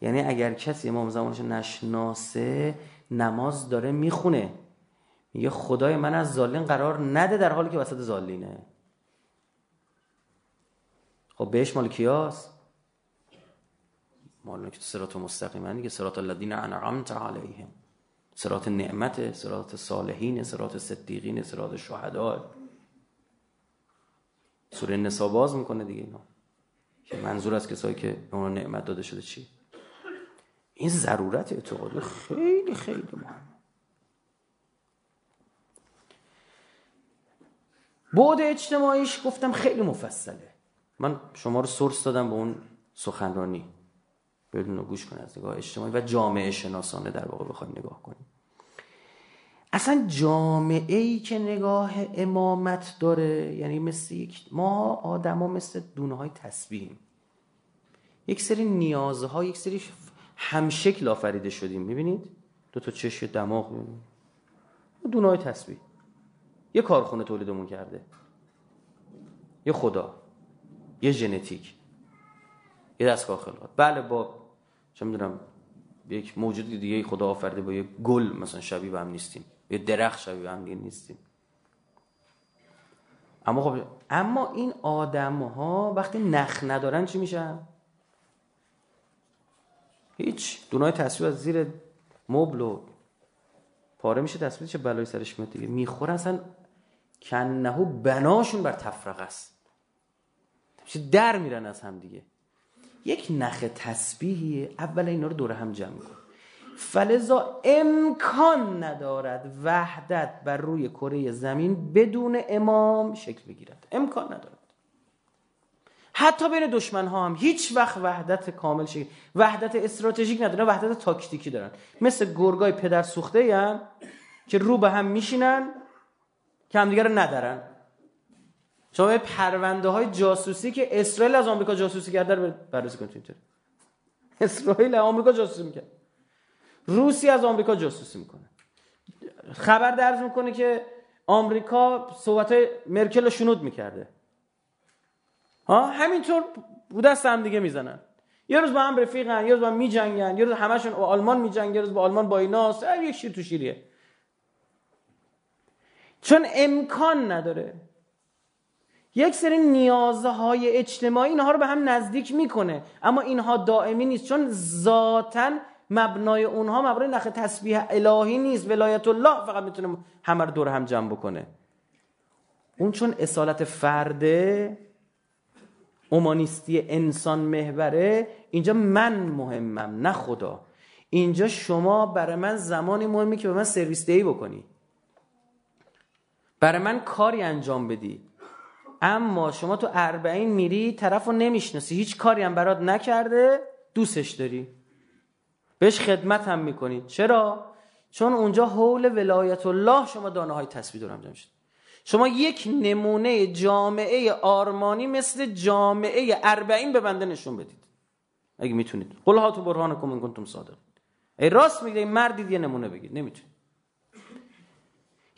یعنی اگر کسی امام زمانش نشناسه نماز داره می‌خونه. میگه خدای من از زالین قرار نده در حالی که وسط زالینه. خب بهش مال کیاست مال که سرات مستقیم دیگه سرات الذین انعمت علیهم. سرات نعمت سرات صالحین سرات صدیقین سرات شهدا سوره نسا باز می‌کنه دیگه اینا. که منظور از کسایی که اون نعمت داده شده چی؟ این ضرورت اعتقاد خیلی خیلی مهم بعد اجتماعیش گفتم خیلی مفصله. من شما رو سورس دادم به اون سخنرانی. بدون گوش کنید از نگاه اجتماعی و جامعه شناسانه در واقع بخوایم نگاه کنیم. اصلا جامعه ای که نگاه امامت داره یعنی مثل یک ما آدما مثل دونه های تسبیحیم. یک سری نیازها یک سری همشکل آفریده شدیم می‌بینید؟ دو تا چشم دماغ دونه های تسبیح. یه کارخونه تولیدمون کرده. یه خدا. یه ژنتیک. یه دستگاه خلقات بله با چه می‌دونم یک موجود دیگه خدا آفرده با یه گل مثلا شبیه به هم نیستیم. یه درخت شبیه هم نیستیم. اما خب اما این آدم ها وقتی نخ ندارن چی میشن؟ هیچ. دونای تصویر از زیر مبل و پاره میشه تصویر چه بلایی سرش میاد دیگه. می‌خورن اصلا کنهو بناشون بر تفرق است. در میرن از هم دیگه. یک نخ تسبیحی اول اینا رو دور هم جمع کن. فلزا امکان ندارد وحدت بر روی کره زمین بدون امام شکل بگیرد. امکان ندارد. حتی بین دشمن ها هم هیچ وقت وحدت کامل شکل وحدت استراتژیک ندارن وحدت تاکتیکی دارن. مثل گرگای پدر سوخته که رو به هم میشینن که همدیگه رو ندارن. شما پرونده های جاسوسی که اسرائیل از آمریکا جاسوسی کرده رو بررسی کنید توییتر اسرائیل از آمریکا جاسوسی می‌کنه. روسی از آمریکا جاسوسی می‌کنه. خبر درز می‌کنه که آمریکا صحبت های مرکل رو شنود می‌کرده. ها؟ همینطور بوده دست هم دیگه می‌زنن. یه روز با هم رفیقن یه روز با هم میجنگن یه روز همشون با آلمان میجنگن یه روز با آلمان با ایناست یک شیر تو شیریه. چون امکان نداره. یک سری نیازهای اجتماعی اینها رو به هم نزدیک می‌کنه. اما اینها دائمی نیست. چون ذاتا مبنای اونها مبنای نخ تسبیح الهی نیست. ولایت الله فقط می‌تونه همه رو دور هم جمع بکنه. اون چون اصالت فرده اومانیستی انسان محوره اینجا من مهمم نه خدا. اینجا شما برای من زمانی مهمی که به من سرویس دهی بکنی. برای من کاری انجام بدی. اما شما تو اربعین میری طرف رو نمی‌شناسی. هیچ کاری هم برات نکرده دوستش داری. بهش خدمت هم می‌کنی. چرا؟ چون اونجا حول ولایت الله شما دانه های تسبیح دارم جمع شد شما یک نمونه جامعه آرمانی مثل جامعه اربعین به بنده نشون بدید. اگه می‌تونید. قل ها تو برهان کن کنتم صادق ای راست میگه مردید یه نمونه بگید. نمی‌تونید.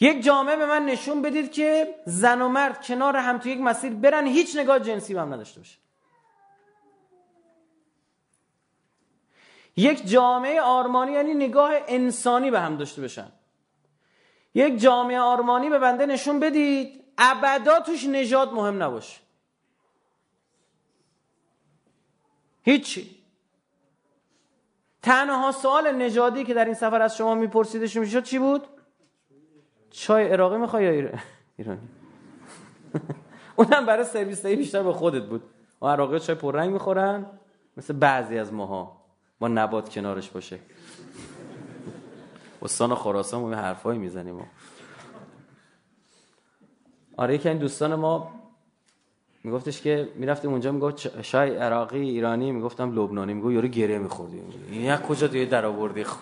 یک جامعه به من نشون بدید که زن و مرد کنار هم تو یک مسیر برن هیچ نگاه جنسی به هم نداشته باشه. یک جامعه آرمانی یعنی نگاه انسانی به هم داشته باشن. یک جامعه آرمانی به بنده نشون بدید ابدا توش نجات مهم نباشه. هیچی. تنها سوال نجادی که در این سفر از شما میپرسیدش می‌شد چی بود؟ چای عراقی می‌خوای یا ایرانی. [laughs] اونم برای سرویس بیشتر به خودت بود. و عراقی چای پررنگ می‌خورن مثل بعضی از ماها با نبات کنارش باشه. استان خراسان ما حرفایی می‌زنیم آره یکی این دوستان ما میگفتش که می‌رفتیم اونجا می‌گفت شای عراقی ایرانی می‌گفتم لبنانی می‌گفت یارو گریه میخوردی. این یک کجا دیگه در آوردی؟ [laughs]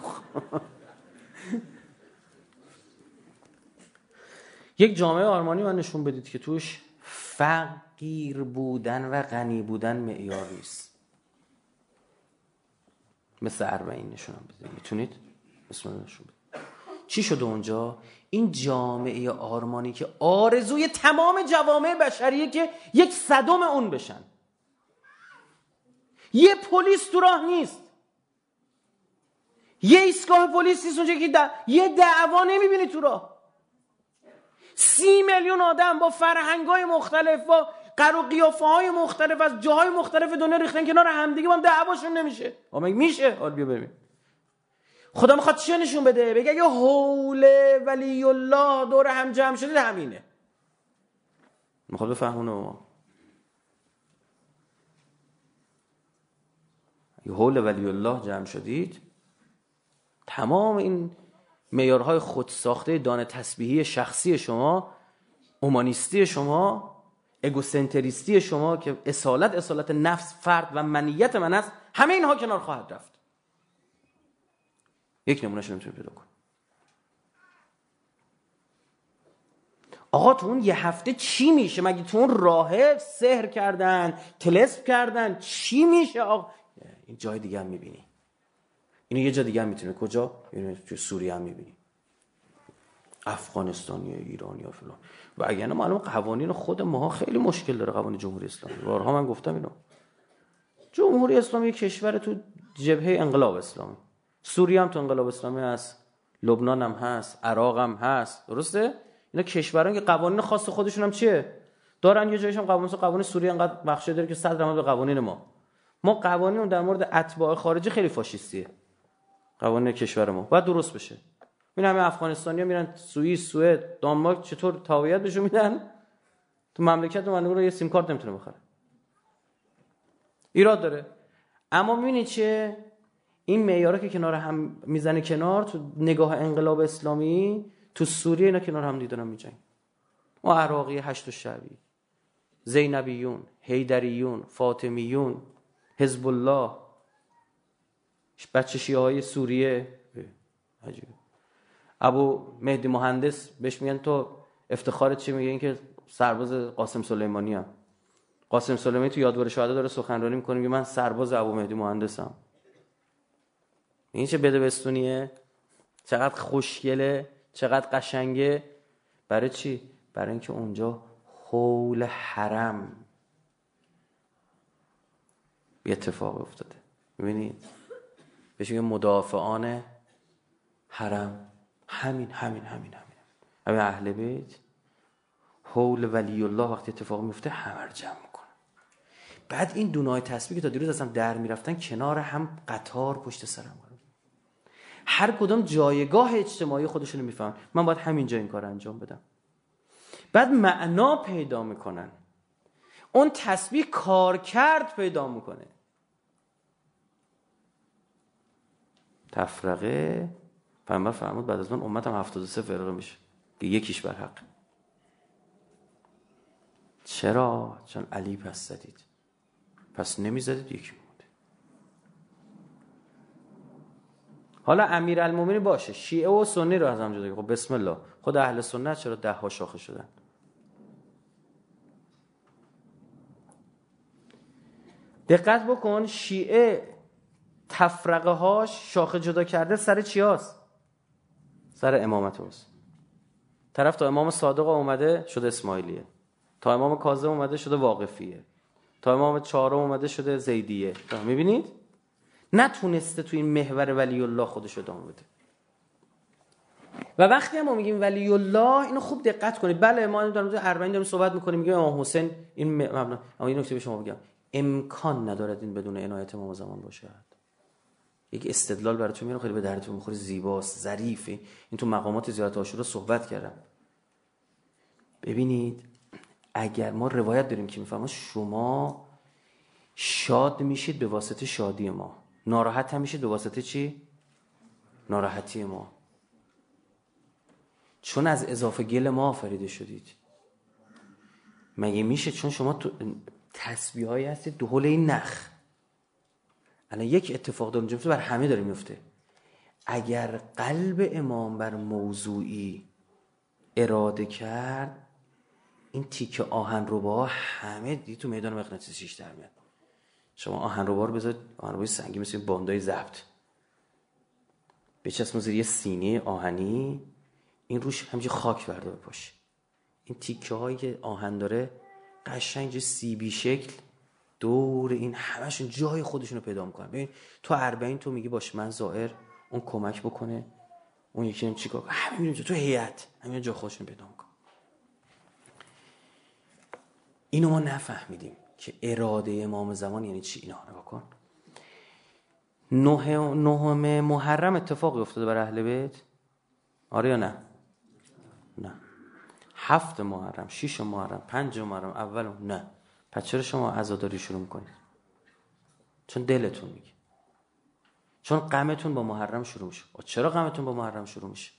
یک جامعه آرمانی من نشون بدید که توش فقیر بودن و غنی بودن معیار نیست مثل اربعین نشونم بدید. می‌تونید؟ بسم الله چی شده اونجا؟ این جامعه آرمانی که آرزوی تمام جوامع بشریه که یک صدم اون بشن. یه پلیس تو راه نیست. یه ایستگاه پلیس نیست اونجا که یه دعوا نمی‌بینی تو راه. سی میلیون آدم با فرهنگ های مختلف با قر و قیافه های مختلف از جاهای مختلف دنیا ریختن کنار همدیگه با هم دعواشون نمیشه. آمه میشه؟ حال بیا ببین. خدا می‌خواد چه نشون بده؟ بگه اگه حول ولی الله دور هم جمع شده همینه. می‌خواد بفهمونه ما. اگه حول ولی الله جمع شدید تمام این میارهای خودساخته دانه تسبیحی شخصی شما اومانیستی شما اگوسنتریستی شما که اصالت اصالت نفس فرد و منیت من است همه اینها کنار خواهد رفت. یک نمونه شو می‌تونی پیدا کن آقا تو اون یه هفته چی میشه؟ مگه تو اون راه سهر کردن تلسپ کردن؟ چی میشه آقا؟ این جای دیگه هم می‌بینی. اینو یه جا دیگه هم می‌تونه کجا؟ یعنی تو سوریه هم می‌بینی. افغانستانی ایرانی یا فلان. و اگر معلوم قوانین خود ما خیلی مشکل داره قوانین جمهوری اسلامی. بارها من گفتم اینو. جمهوری اسلامی کشور تو جبهه انقلاب اسلامی. سوریه هم تو انقلاب اسلامی هست لبنان هم هست عراق هم هست درسته؟ اینا کشوران که قوانین خاص خودشون هم چیه؟ دارن یه جایش هم قوانین قوانین سوریه انقدر بخشه داره که صد به قوانین ما. ما قوانین در مورد اتباع خارجی خیلی فاشیستیه. قوانین کشور ما. باید درست بشه. این همه افغانستانی ها میرن سوئیس سوئد دانمارک چطور تابعیت بهشون میدن؟ تو مملکت من یه سیم کارت نمی‌تونه بخره. ایراد داره. اما می‌بینید چه این معیارا که کنار هم می‌زنه کنار تو نگاه انقلاب اسلامی تو سوریه اینا کنار هم دیدن میجنگ. ما عراقی هشت و شعبی زینبیون هیدریون فاطمیون حزب الله بچه شیعه های سوریه. عجیبه. ابو مهدی مهندس بهش میگن تو افتخارت چی میگه؟ اینکه سرباز قاسم سلیمانی هم قاسم سلیمانی تو یادوار شهدا داره سخنرانی می‌کنه که من سرباز ابو مهدی مهندسم این چه بده بستونیه؟ چقدر خوشگله؟ چقدر قشنگه؟ برای چی؟ برای اینکه اونجا حول حرم یه اتفاق افتاده. می‌بینید بهش میگه مدافعان حرم. همین همین همین همین. همین اهل بیت. حول ولی الله وقتی اتفاق میفته همه رو جمع می‌کنه. بعد این دونای تسبیح که تا دیروز اصلا در می‌رفتن کنار هم قطار پشت سرم هر کدام جایگاه اجتماعی خودشونو میفهم من باید همینجا این کار انجام بدم. بعد معنا پیدا می‌کنن. اون تسبیح کار کرد پیدا می‌کنه. تفرقه. پیامبر فرمود بعد از من امتم 73 فرقه میشه. که یکیش بر حق. چرا؟ چون علی پس زدید. پس نمی‌زدید؟ یکی بود حالا امیر المومنی باشه شیعه و سنی رو از هم جدا خب بسم الله. خود اهل سنت چرا ده ها شاخه شدن؟ دقت بکن شیعه تفرقه هاش شاخه جدا کرده سر چی هست؟ سر امامت هست طرف تا امام صادق اومده شده اسماعیلیه. تا امام کاظم اومده شده واقفیه. تا امام چهارم اومده شده زیدیه. می‌بینید؟ نتونسته تو این محور ولی الله خودش ادامه بده. و وقتی ما میگیم ولی الله اینو خوب دقت کنید. بله ما در مورد داریم صحبت می‌کنیم میگیم امام حسین این مبنا. اما این نکته به شما بگم. امکان ندارد این بدون عنایت امام زمان باشد. یک استدلال براتون میارم خیلی به دردتون می‌خوره. زیباست ظریفه این تو مقامات زیارت عاشورا صحبت کردم. ببینید اگر ما روایت داریم که می‌فهمم شما شاد میشید به واسطه شادی ما. ناراحت هم میشید به واسطه چی؟ ناراحتی ما. چون از اضافه گل ما آفریده شدید. مگه میشه؟ چون شما تو تسبیح هایی هستید دو این نخ. الان یک اتفاق داره میفته بر همه داره میفته اگر قلب امام بر موضوعی اراده کرد این تیک آهن رو با همه دی تو میدان مغناطیسیش در میاد. شما آهن رو بار بذارید آهن رو سنگی مثل باندای ضبط بچسبون زیر یه سینه آهنی این روش همینجا خاک برده بپاشه این تیکه هایی که آهن داره قشنگ سیبی شکل دور این همشون جای خودشون رو پیدا می‌کنن. ببین تو اربعین تو میگی باش من زائر اون کمک بکنه اون یکی هم چیکار همه میریم تو هیئت همین جا خودشون پیدا می‌کنن. اینو ما نفهمیدیم. که اراده امام زمان یعنی چی؟ اینا نگاه کن. نه نهم محرم اتفاقی افتاده بر اهل بیت؟ آره یا نه؟ نه. هفت محرم شیش محرم پنج محرم اول نه. پس چرا شما عزاداری شروع می‌کنید چون دلتون میگه. چون غمتون با محرم شروع میشه. چرا غمتون با محرم شروع میشه؟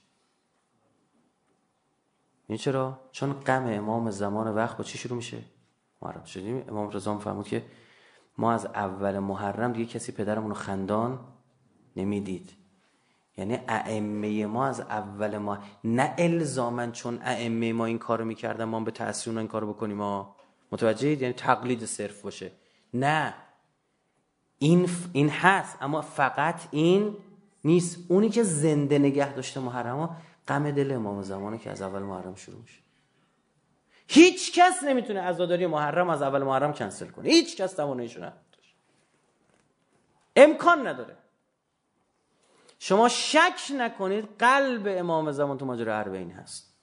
این چرا؟ چون غم امام زمان وقت با چی شروع میشه؟ محرم شدیم. امام رضا فرمود که ما از اول محرم دیگه کسی پدرمون رو خندان نمی‌دید. یعنی ائمه ما از اول ما نه الزامن چون ائمه ما این کارو می‌کردن ما به تاثیر این کارو بکنیم ما متوجهید؟ یعنی تقلید صرف باشه. نه. این این هست اما فقط این نیست. اونی که زنده نگه داشته محرم غم دل امام زمانه که از اول محرم شروع میشه. هیچ کس نمی‌تونه عزاداری محرم از اول محرم کنسل کنه. هیچ کس تواناییشو نداره امکان نداره. شما شک نکنید قلب امام زمان تو ماجرا اربعین هست.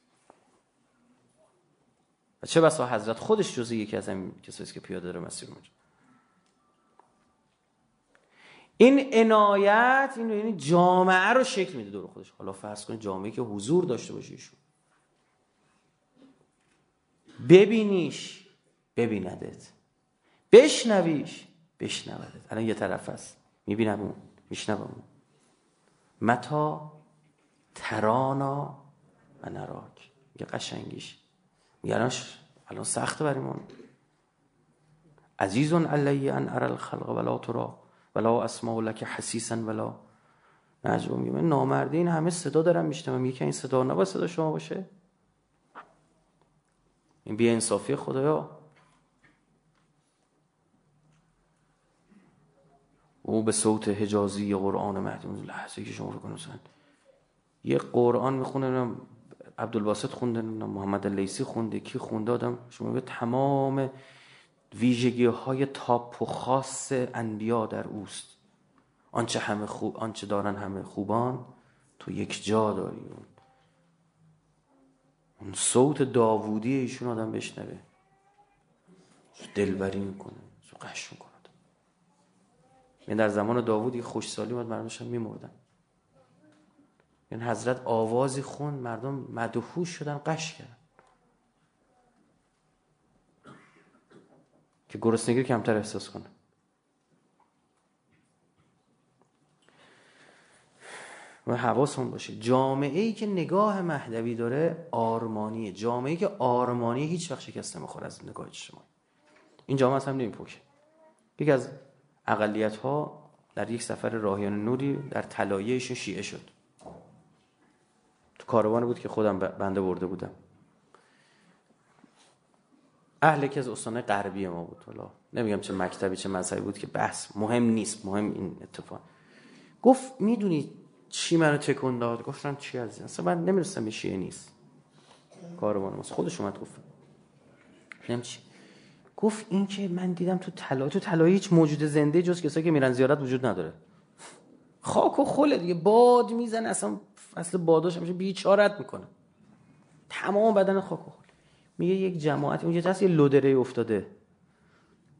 و چه بسا حضرت خودش جزی یکی از این کسایی که پیاده داره مسیر اونجا این عنایت این یعنی جامعه رو شکل میده دور خودش. حالا فرض کنید جامعه که حضور داشته باشه ایشون. ببینیش ببیندت. بشنویش بشنودت. الان یه طرف هست. می‌بینم اون میشنوم اون. متا ترانا و نراک یه قشنگیش. میگه الان سخت بریمون عزیزون علی ان ارى الخلق ولا ترا ولا اسمع لك حسیسا ولا. نجوا میگه من نامردی این همه صدا دارم میشنوم. میگه این صدا نباید صدا شما باشه. این بی انصافی خدایا. او به صوت حجازی قرآن مهدی لحظه که شما فکر یه قرآن می‌خونه عبدالباسط خونده محمد لیسی خونده کی خونده؟ آدم شما به تمام ویژگی های تاپ و خاص انبیا در اوست. آنچه همه خوب آنچه دارن همه خوبان تو یک جا داری. اون صوت داوودی ایشون آدم بشنوه. دلبری می‌کنه قش می‌کنه. یعنی در زمان داوود یه خوشسالی بود مردمش هم میمردن. یعنی حضرت آوازی خون مردم مدهوش شدن قش کردن. که گرسنگی کمتر احساس کنه. و حواسمون باشه. جامعه ای که نگاه مهدوی داره آرمانیه. جامعه ای که آرمانی هیچ وقت شکست نمی‌خوره از نگاه شما. این جامعه هم نمیپوشه یکی از اقلیت ها در یک سفر راهیان نوری در طلایهشون شیعه شد. تو کاروان بود که خودم بنده برده بودم. اهل که از استانه غربی ما بود. حالا نمیگم چه مکتبی چه مذهبی بود که بحث مهم نیست. مهم این اتفاق. گفت می‌دونی چی منو تکون داد؟ گفتم چی از اصلا من نمی‌رسم شیعه نیست. کاروان ما خودش اومد گفت. چی؟ گفت این که من دیدم تو طلا تو طلا هیچ موجود زنده جز کسایی که میرن زیارت وجود نداره. خاک و خله دیگه باد می‌زنه اصلا اصل باداش همیشه بیچارت می‌کنه. تمام بدن خاک و خل. میگه یک جماعت اونجا هست یه لودره افتاده.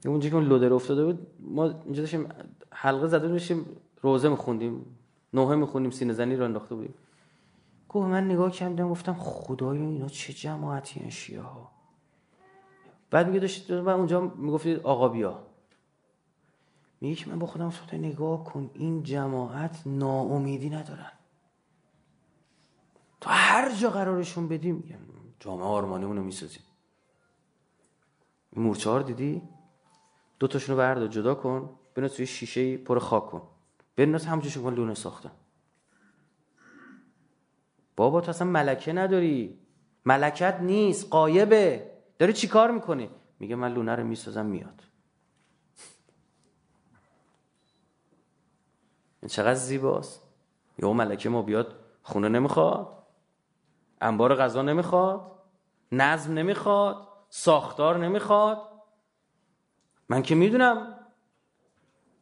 اونجا که اون لودره افتاده بود ما اینجا داشتیم حلقه زده داشتیم روزه میخوندیم. نوحه میخوندیم سینه زنی رو انداخته بودیم. گفت من نگاه کردم گفتم خدایا اینا چه جماعتی این شیعه ها بعد میگه داشتید من اونجا می‌گفتید آقا بیا. میگه من با خودم سخته نگاه کن این جماعت ناامیدی ندارن. تو هر جا قرارشون بدیم جامعه آرمانیمون رو می‌سازیم. این مورچه ها رو دیدی؟ دو تاشون رو برد جدا کن بنا توی شیشه پر خاک کن. بناس همونجوری کن لونه ساختن بابا تو اصلا ملکه نداری. ملکت نیست قایبه. داری چی کار می‌کنی میگه من لونه رو می‌سازم میاد. این چقدر زیباست. یا ملکه ما بیاد خونه نمی‌خواد. انبار غذا نمی‌خواد. نظم نمی‌خواد. ساختار نمی‌خواد. من که می‌دونم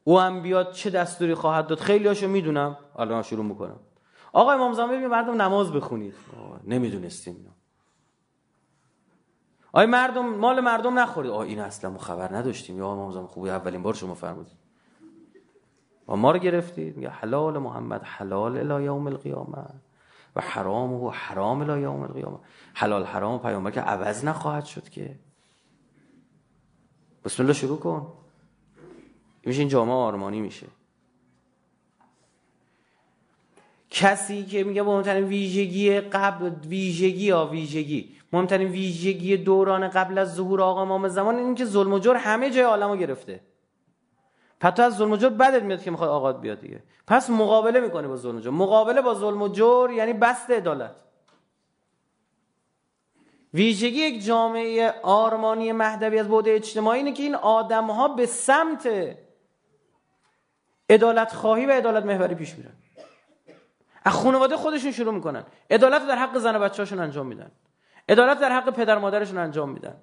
او هم بیاد چه دستوری خواهد داد خیلی هاشو می‌دونم. الان شروع می‌کنم. آقا امام زمان ببین مردم نماز بخونید. نمی‌دونستیم آیا مردم مال مردم نخورید. آه این اصلا ما خبر نداشتیم. یا امام زمان خوبی اولین بار شما فرمودید. و ما رو گرفتید. میگه حلال محمد حلال الی یوم القیامه. و حرام و حرام الی یوم القیامه. حلال حرام پیامبر که عوض نخواهد شد که. بسم الله شروع کن. میشه این جامعه آرمانی میشه. کسی که میگه مهمترین ویژگی قبل ویژگی یا ویژگی. مهمترین ویژگی دوران قبل از ظهور آقا امام زمان این که ظلم و جور همه جای عالمو گرفته. پس از ظلم و جور بدت میاد که می‌خواد آقاد بیاد دیگه. پس مقابله می‌کنه با ظلم و جور. مقابله با ظلم و جور یعنی بست عدالت. ویژگی یک جامعه آرمانی مهدوی از بعد اجتماعی اینه که این آدم ها به سمت عدالت خواهی و عدالت محوری پیش میرن. از خانواده خودشون شروع می‌کنن. عدالت در حق زن و بچه‌هاشون انجام میدن. عدالت در حق پدر مادرشون انجام میدن.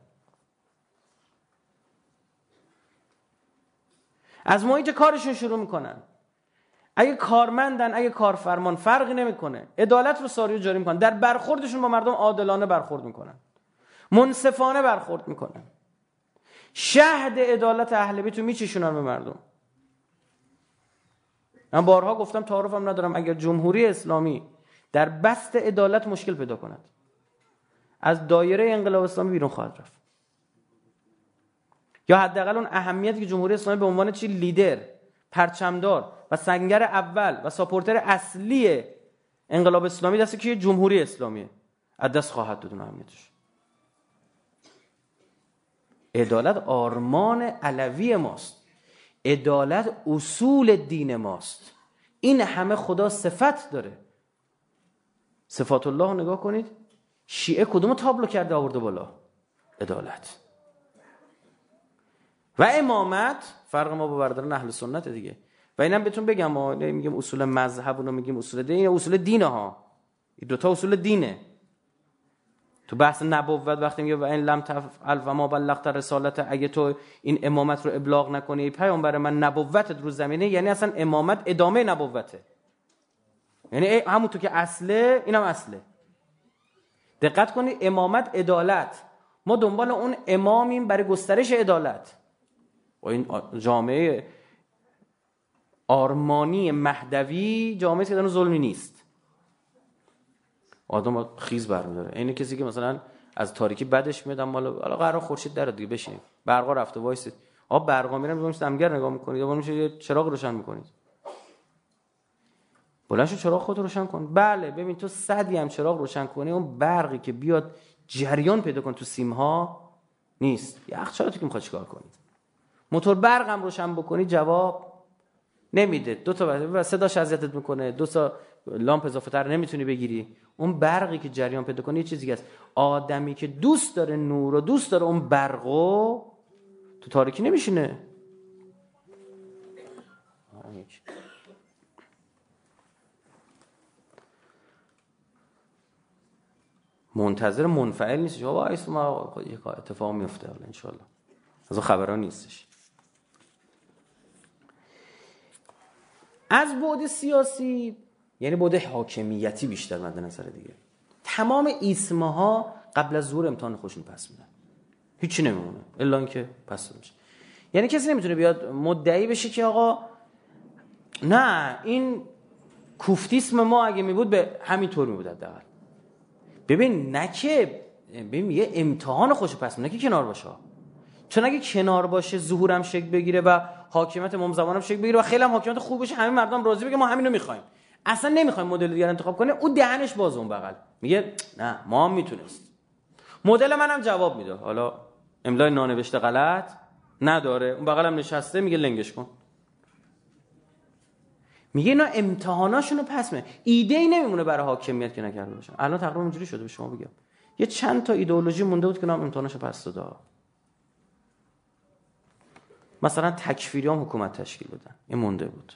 از محیط کارشون شروع می‌کنن. اگه کارمندن اگه کارفرمان فرقی نمی‌کنه. عدالت رو ساری جاری می‌کنن. در برخوردشون با مردم عادلانه برخورد می‌کنن. منصفانه برخورد می‌کنن. شهد عدالت اهل بیت رو میچشونن به مردم. من بارها گفتم تعارفم ندارم اگر جمهوری اسلامی در بست عدالت مشکل پیدا کند. از دایره انقلاب اسلامی بیرون خواهد رفت. یا حداقل اون اهمیتی که جمهوری اسلامی به عنوان چی؟ لیدر پرچمدار و سنگر اول و ساپورتر اصلی انقلاب اسلامی دست که جمهوری اسلامیه. از دست خواهد داد اون اهمیتش. عدالت آرمان علوی ماست. عدالت اصول دین ماست. این همه خدا صفت داره. صفات الله رو نگاه کنید. شیعه کدوم تابلو کرده آورده بالا؟ عدالت. و امامت فرق ما با برادران اهل سنت دیگه. و اینم بهتون بگم ما میگیم اصول مذهب و میگیم اصول دین اصول دینه ها. این دوتا اصول دینه. تو بحث نبوت وقتی میگه و این لم تفعل و ما بلغت رسالت اگه تو این امامت رو ابلاغ نکنی پیامبر من نبوتت رو زمینه یعنی اصلا امامت ادامه نبوته. یعنی همون تو که اصله اینم اصله. دقت کنید امامت عدالت. ما دنبال اون امامیم برای گسترش عدالت. و این جامعه آرمانی مهدوی جامعه که ظلمی نیست. آدم خیز برمیداره. این کسی که مثلا از تاریکی بدش میاد اما حالا قرار خورشید در دیگه بشین برقا رفته وایسید. آب برقا میرن میگم دمگر نگاه می‌کنید. یا میشه چراغ روشن می‌کنید. بلند چراغ خود روشن کن. بله ببین تو صدی هم چراغ روشن کنی اون برقی که بیاد جریان پیدا کن تو سیم ها نیست یخچالات که می‌خواد چیکار کنید موتور برق هم روشن بکنی جواب نمیده. دو تا صداش اذیتت می‌کنه. دو تا لامپ اضافه تر نمی‌تونی بگیری. اون برقی که جریان پیدا کنه یه چیزی هست آدمی که دوست داره نور و دوست داره اون برقو تو تاریکی نمیشینه. منتظر منفعل نیست. شما وایس ما اتفاق میفته حالا ان شاء الله از خبران نیستش. از بعد سیاسی یعنی بعد حاکمیتی بیشتر مد نظر دیگه. تمام ایسمه ها قبل از ظهور امتحان خوشون پس میدن. هیچی نمیمونه. الا اینکه پس میشه. یعنی کسی نمی‌تونه بیاد مدعی بشه که آقا نه این کوفتیسم ما اگه می بود به همین طور می بود ببین نه که ببین یه امتحان خوش پس نه که کنار باشه. چون اگه کنار باشه ظهورم شکل بگیره و حاکمیت امام زمانم شکل بگیره و خیلی هم حاکمیت خوب باشه همه مردم راضی بگه ما همین رو می‌خوایم. اصلا نمی‌خوایم مدل دیگر انتخاب کنه او دهنش باز اون بغل. میگه نه ما هم می‌تونست. مدل منم جواب میده. حالا املای نانوشته غلط نداره. اون بغلم نشسته میگه لنگش کن. میگه اینا امتحاناشون رو پس ایده ای نمیمونه برای حاکمیت که نکرده باشن. الان تقریبا اینجوری شده به شما بگم. یه چند تا ایدئولوژی مونده بود که نام امتحاناشو پس داده. مثلا تکفیری هم حکومت تشکیل بدن. این مونده بود.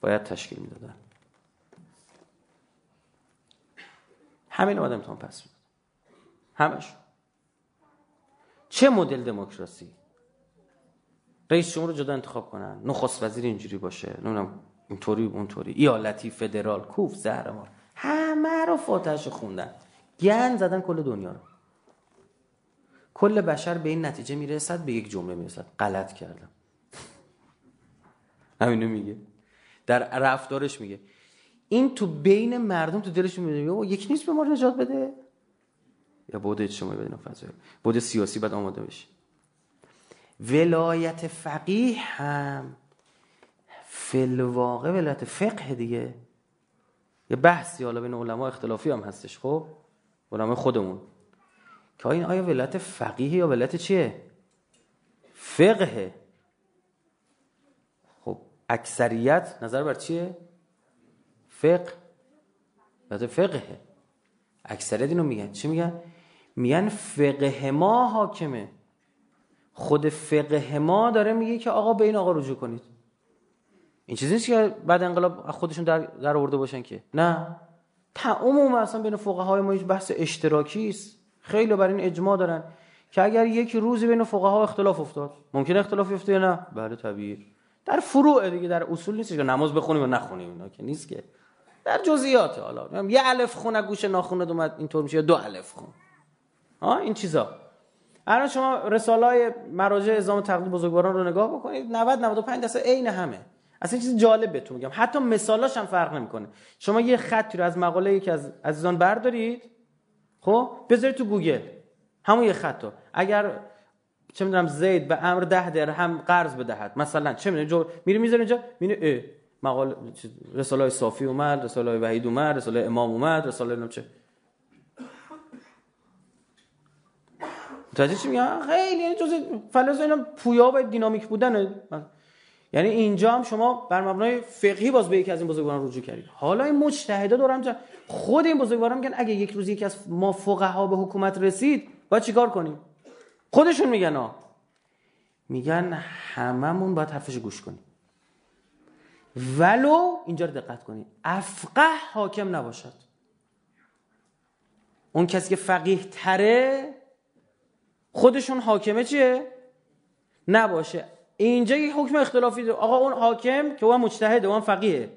باید تشکیل می‌دادن. همین رو امتحان پس می‌دادن همش. چه مدل دموکراسی؟ رئیس جمهور رو جدا انتخاب کنن. نخست وزیر اینجوری باشه. نمی‌دونم اینطوری اونطوری. ایالتی فدرال کوف زهرمار. همه رو فاتحش خوندن. گن زدن کل دنیا رو. کل بشر به این نتیجه می‌رسد به یک جمله می‌رسد. غلط کردم. [laughs] همینو میگه. در رفتارش میگه. این تو بین مردم تو دلشون میگه یک نیست به ما نجات بده. یا بوده اجتماعی بدین فضای بوده سیاسی باید آماده بشه. ولایت فقیه هم فلواقع ولایت فقه دیگه. یه بحثی حالا بین علما اختلافی هم هستش خب؟ علما خودمون. که این آیا ولایت فقیه یا ولایت چیه؟ فقه خب اکثریت نظر بر چیه؟ فقه. ولایت فقه اکثریت اینو میگن. چی میگن؟ میگن فقه ما حاکمه. خود فقه ما داره میگه که آقا به این آقا رجوع کنید. این چیزی نیست که بعد انقلاب خودشون در, در آورده باشن که. نه. عموم اصلا بین فقهای ما بحث اشتراکی است. خیلی بر این اجماع دارن که اگر یک روزی بین فقها اختلاف افتاد ممکن اختلاف افته یا نه؟ بله طبیعی. در فروع دیگه در اصول نیست که نماز بخونیم و نخونیم اینا که نیست که. در جزئیات حالا. یه الف خونه گوش ناخونه اومد اینطور میشه دو الف خون. ها این چیزا. الان شما رساله های مراجع ازام تقلید بزرگواران رو نگاه بکنید 90 95 درصد عین همه. اصلا چیز جالب بهتون میگم. حتی مثالاش هم فرق نمی‌کنه. شما یه خطی رو از مقاله یکی از عزیزان بردارید خب؟ بذارید تو گوگل. همون یه خطو. اگر چه می‌دونم زید به امر ده درهم قرض بدهد. مثلا چه می‌دونم میری می‌ذاری اینجا می‌بینی مقاله رساله صافی اومد رساله وحید اومد رساله امام اومد رساله چه. متوجه چی میگم؟ خیلی یعنی جز فلسفه اینا پویا و دینامیک بودن یعنی اینجا هم شما بر مبنای فقهی باز به یکی از این بزرگواران رجوع کردید. حالا این مجتهدا دورم خود این بزرگواران میگن اگه یک روز یکی از ما فقها به حکومت رسید باید چیکار کنیم؟ خودشون میگن ها. میگن هممون باید حرفش گوش کنیم. ولو اینجا رو دقت کنید افقه حاکم نباشد. اون کسی که فقیه تره خودشون حاکمه چیه؟ نباشه. اینجا یک حکم اختلافی ده. آقا اون حاکم که اون مجتهده اون فقیه.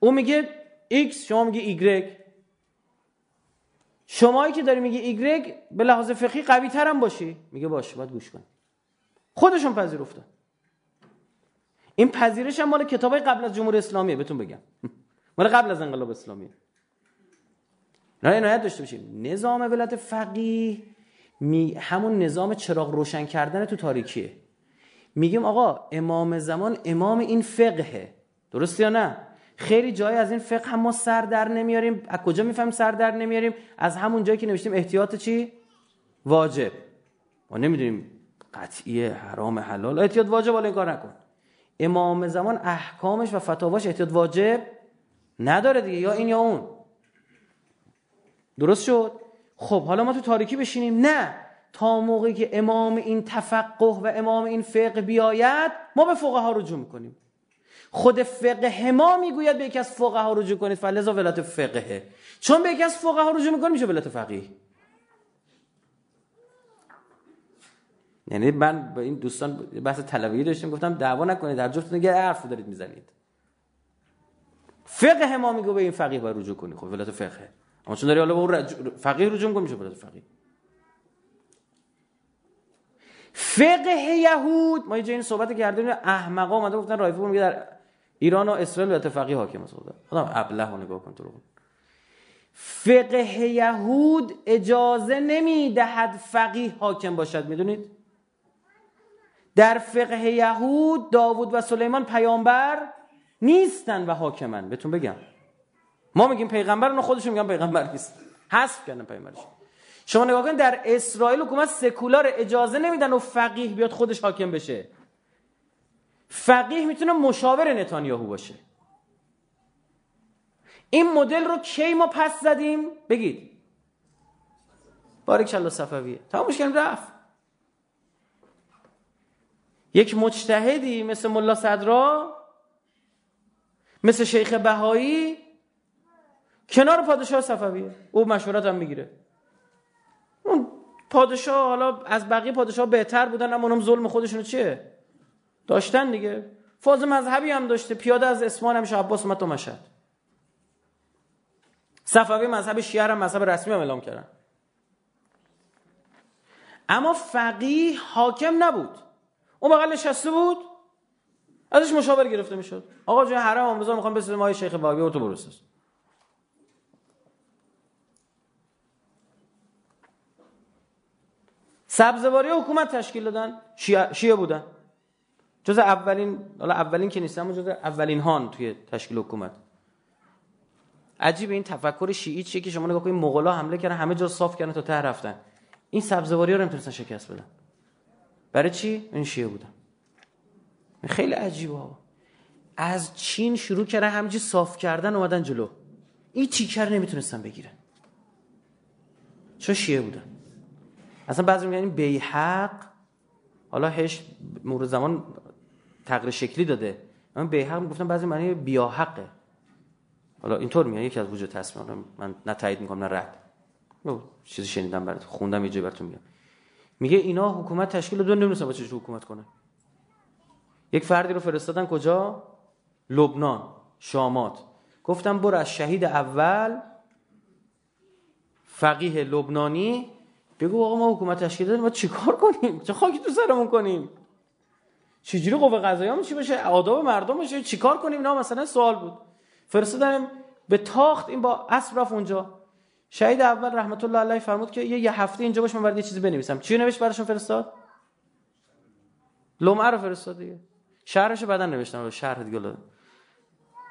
اون میگه X شما میگه Y. شمایی که داری میگه Y به لحاظ فقهی قوی ترم باشی. میگه باشه باید گوش کن خودشون پذیرفتن. این پذیرش هم مال کتابای قبل از جمهوری اسلامیه بهتون بگم. [laughs] مال قبل از انقلاب اسلامیه. نه عنایت داشته باشیم نظام ولایت فقیه می همون نظام چراغ روشن کردن تو تاریکیه. میگیم آقا امام زمان امام این فقهه. درست یا نه؟ خیلی جای از این فقه هم ما سر در نمیاریم. از کجا می‌فهمیم سر در نمیاریم؟ از همون جایی که نوشتیم احتیاط چی؟ واجب. ما نمی‌دونیم قطعی حرام حلال. احتیاط واجب ولی کار نکن. امام زمان احکامش و فتاواش احتیاط واجب نداره دیگه یا این یا اون. درست شد؟ خب حالا ما تو تاریکی بشینیم. نه تا موقعی که امام این تفقه و امام این فقه بیاید ما به فقه ها رجوع می‌کنیم. خود فقه ما می‌گوید به یکی از فقه ها رجوع کنید فلذا ولایت فقهه چون به یکی از فقه ها رجوع می‌کنیم میشه ولایت فقیه. یعنی من با این دوستان بحث طلبی داشتیم گفتم دعوا نکنید در جفتتون یه حرف دارید می‌زنید. فقه ما میگه به این فقیه باید رجوع کنید خب ولایت فقهه اما چون داری حالا به اون فقیه رجوع می‌کنی میشه ولایت فقیه. فقه یهود ما یه جایی صحبت کردیم احمقا اومده گفتن رایفی میگه در ایران و اسرائیل ولایت فقیه حاکم است. خودم ابله رو نگاه کن تو رو. فقه یهود اجازه نمی‌دهد فقیه حاکم باشد. می‌دونید؟ در فقه یهود داوود و سلیمان پیامبر نیستن و حاکمن. بهتون بگم. ما میگیم پیغمبر اون خودشون میگن پیغمبر نیست. حذف کردن پیغمبرش شما نگاه کنید در اسرائیل حکومت سکولار اجازه نمیدن و فقیه بیاد خودش حاکم بشه. فقیه می‌تونه مشاور نتانیاهو باشه. این مدل رو کی ما پس زدیم؟ بگید. بارک الله صفویه. تمامش کردیم رفت. یک مجتهدی مثل ملا صدرا مثل شیخ بهایی کنار پادشاه صفویه. او مشورت هم می‌گیره. اون پادشاه حالا از بقیه پادشاه بهتر بودن اما اونم ظلم خودشونو چیه؟ داشتن دیگه. فاز مذهبی هم داشته پیاده از اسمان هم عباس اومد تو مشهد. صفوی مذهب شیعه هم مذهب رسمی هم اعلام کردن. اما فقیه حاکم نبود. اون بغل نشسته بود ازش مشاور گرفته می‌شد. آقا جای حرم آموزا می‌خوام بسید مای شیخ بابی تو برسس سبزواری حکومت تشکیل دادن. شیعه, شیعه بودن. جز اولین حالا اولین که نیست اما جز اولین هان توی تشکیل حکومت. عجیب این تفکر شیعی چیه که شما نگاه کنید مغلا حمله کردن همه جا صاف کردن تا ته رفتن. این سبزواری ها رو نمی‌تونستن شکست بدن. برای چی؟ این شیعه بودن. خیلی عجیبه ها از چین شروع کردن همجی صاف کردن اومدن جلو. این تیکر نمی‌تونستن بگیرن. چون شیعه بودن. اصلا بعضی میگن بیحق حالا هش مورد زمان تغییر شکلی داده. من بیحق می‌گفتم بعضی معنی بیاحقه. حالا اینطور میگن یکی از وجود تصمیم. من نه تایید می‌کنم نه رد. چیزی شنیدم برات. خوندم یه جای براتون میگم. میگه اینا حکومت تشکیل دادن نمی‌دونن با چه حکومت کنه. یک فردی رو فرستادن کجا؟ لبنان شامات. گفتم برو از شهید اول فقیه لبنانی بگو آقا ما حکومت تشکیل دادیم ما چیکار کنیم؟ چه خاکی تو سرمون کنیم؟ چجوری قوه قضاییه؟ چی بشه آداب مردم بشه چیکار کنیم؟ اینا مثلا سوال بود. فرستادم به تاخت این با اسب رفت اونجا. شهید اول رحمت الله علیه فرمود که یه, یه هفته اینجا باش من برای یه چیزی بنویسم. چی نوشت براشون فرستاد؟ لمعه رو فرستاد دیگه. شهرش بعدا نوشتم. شهر دیگه لده.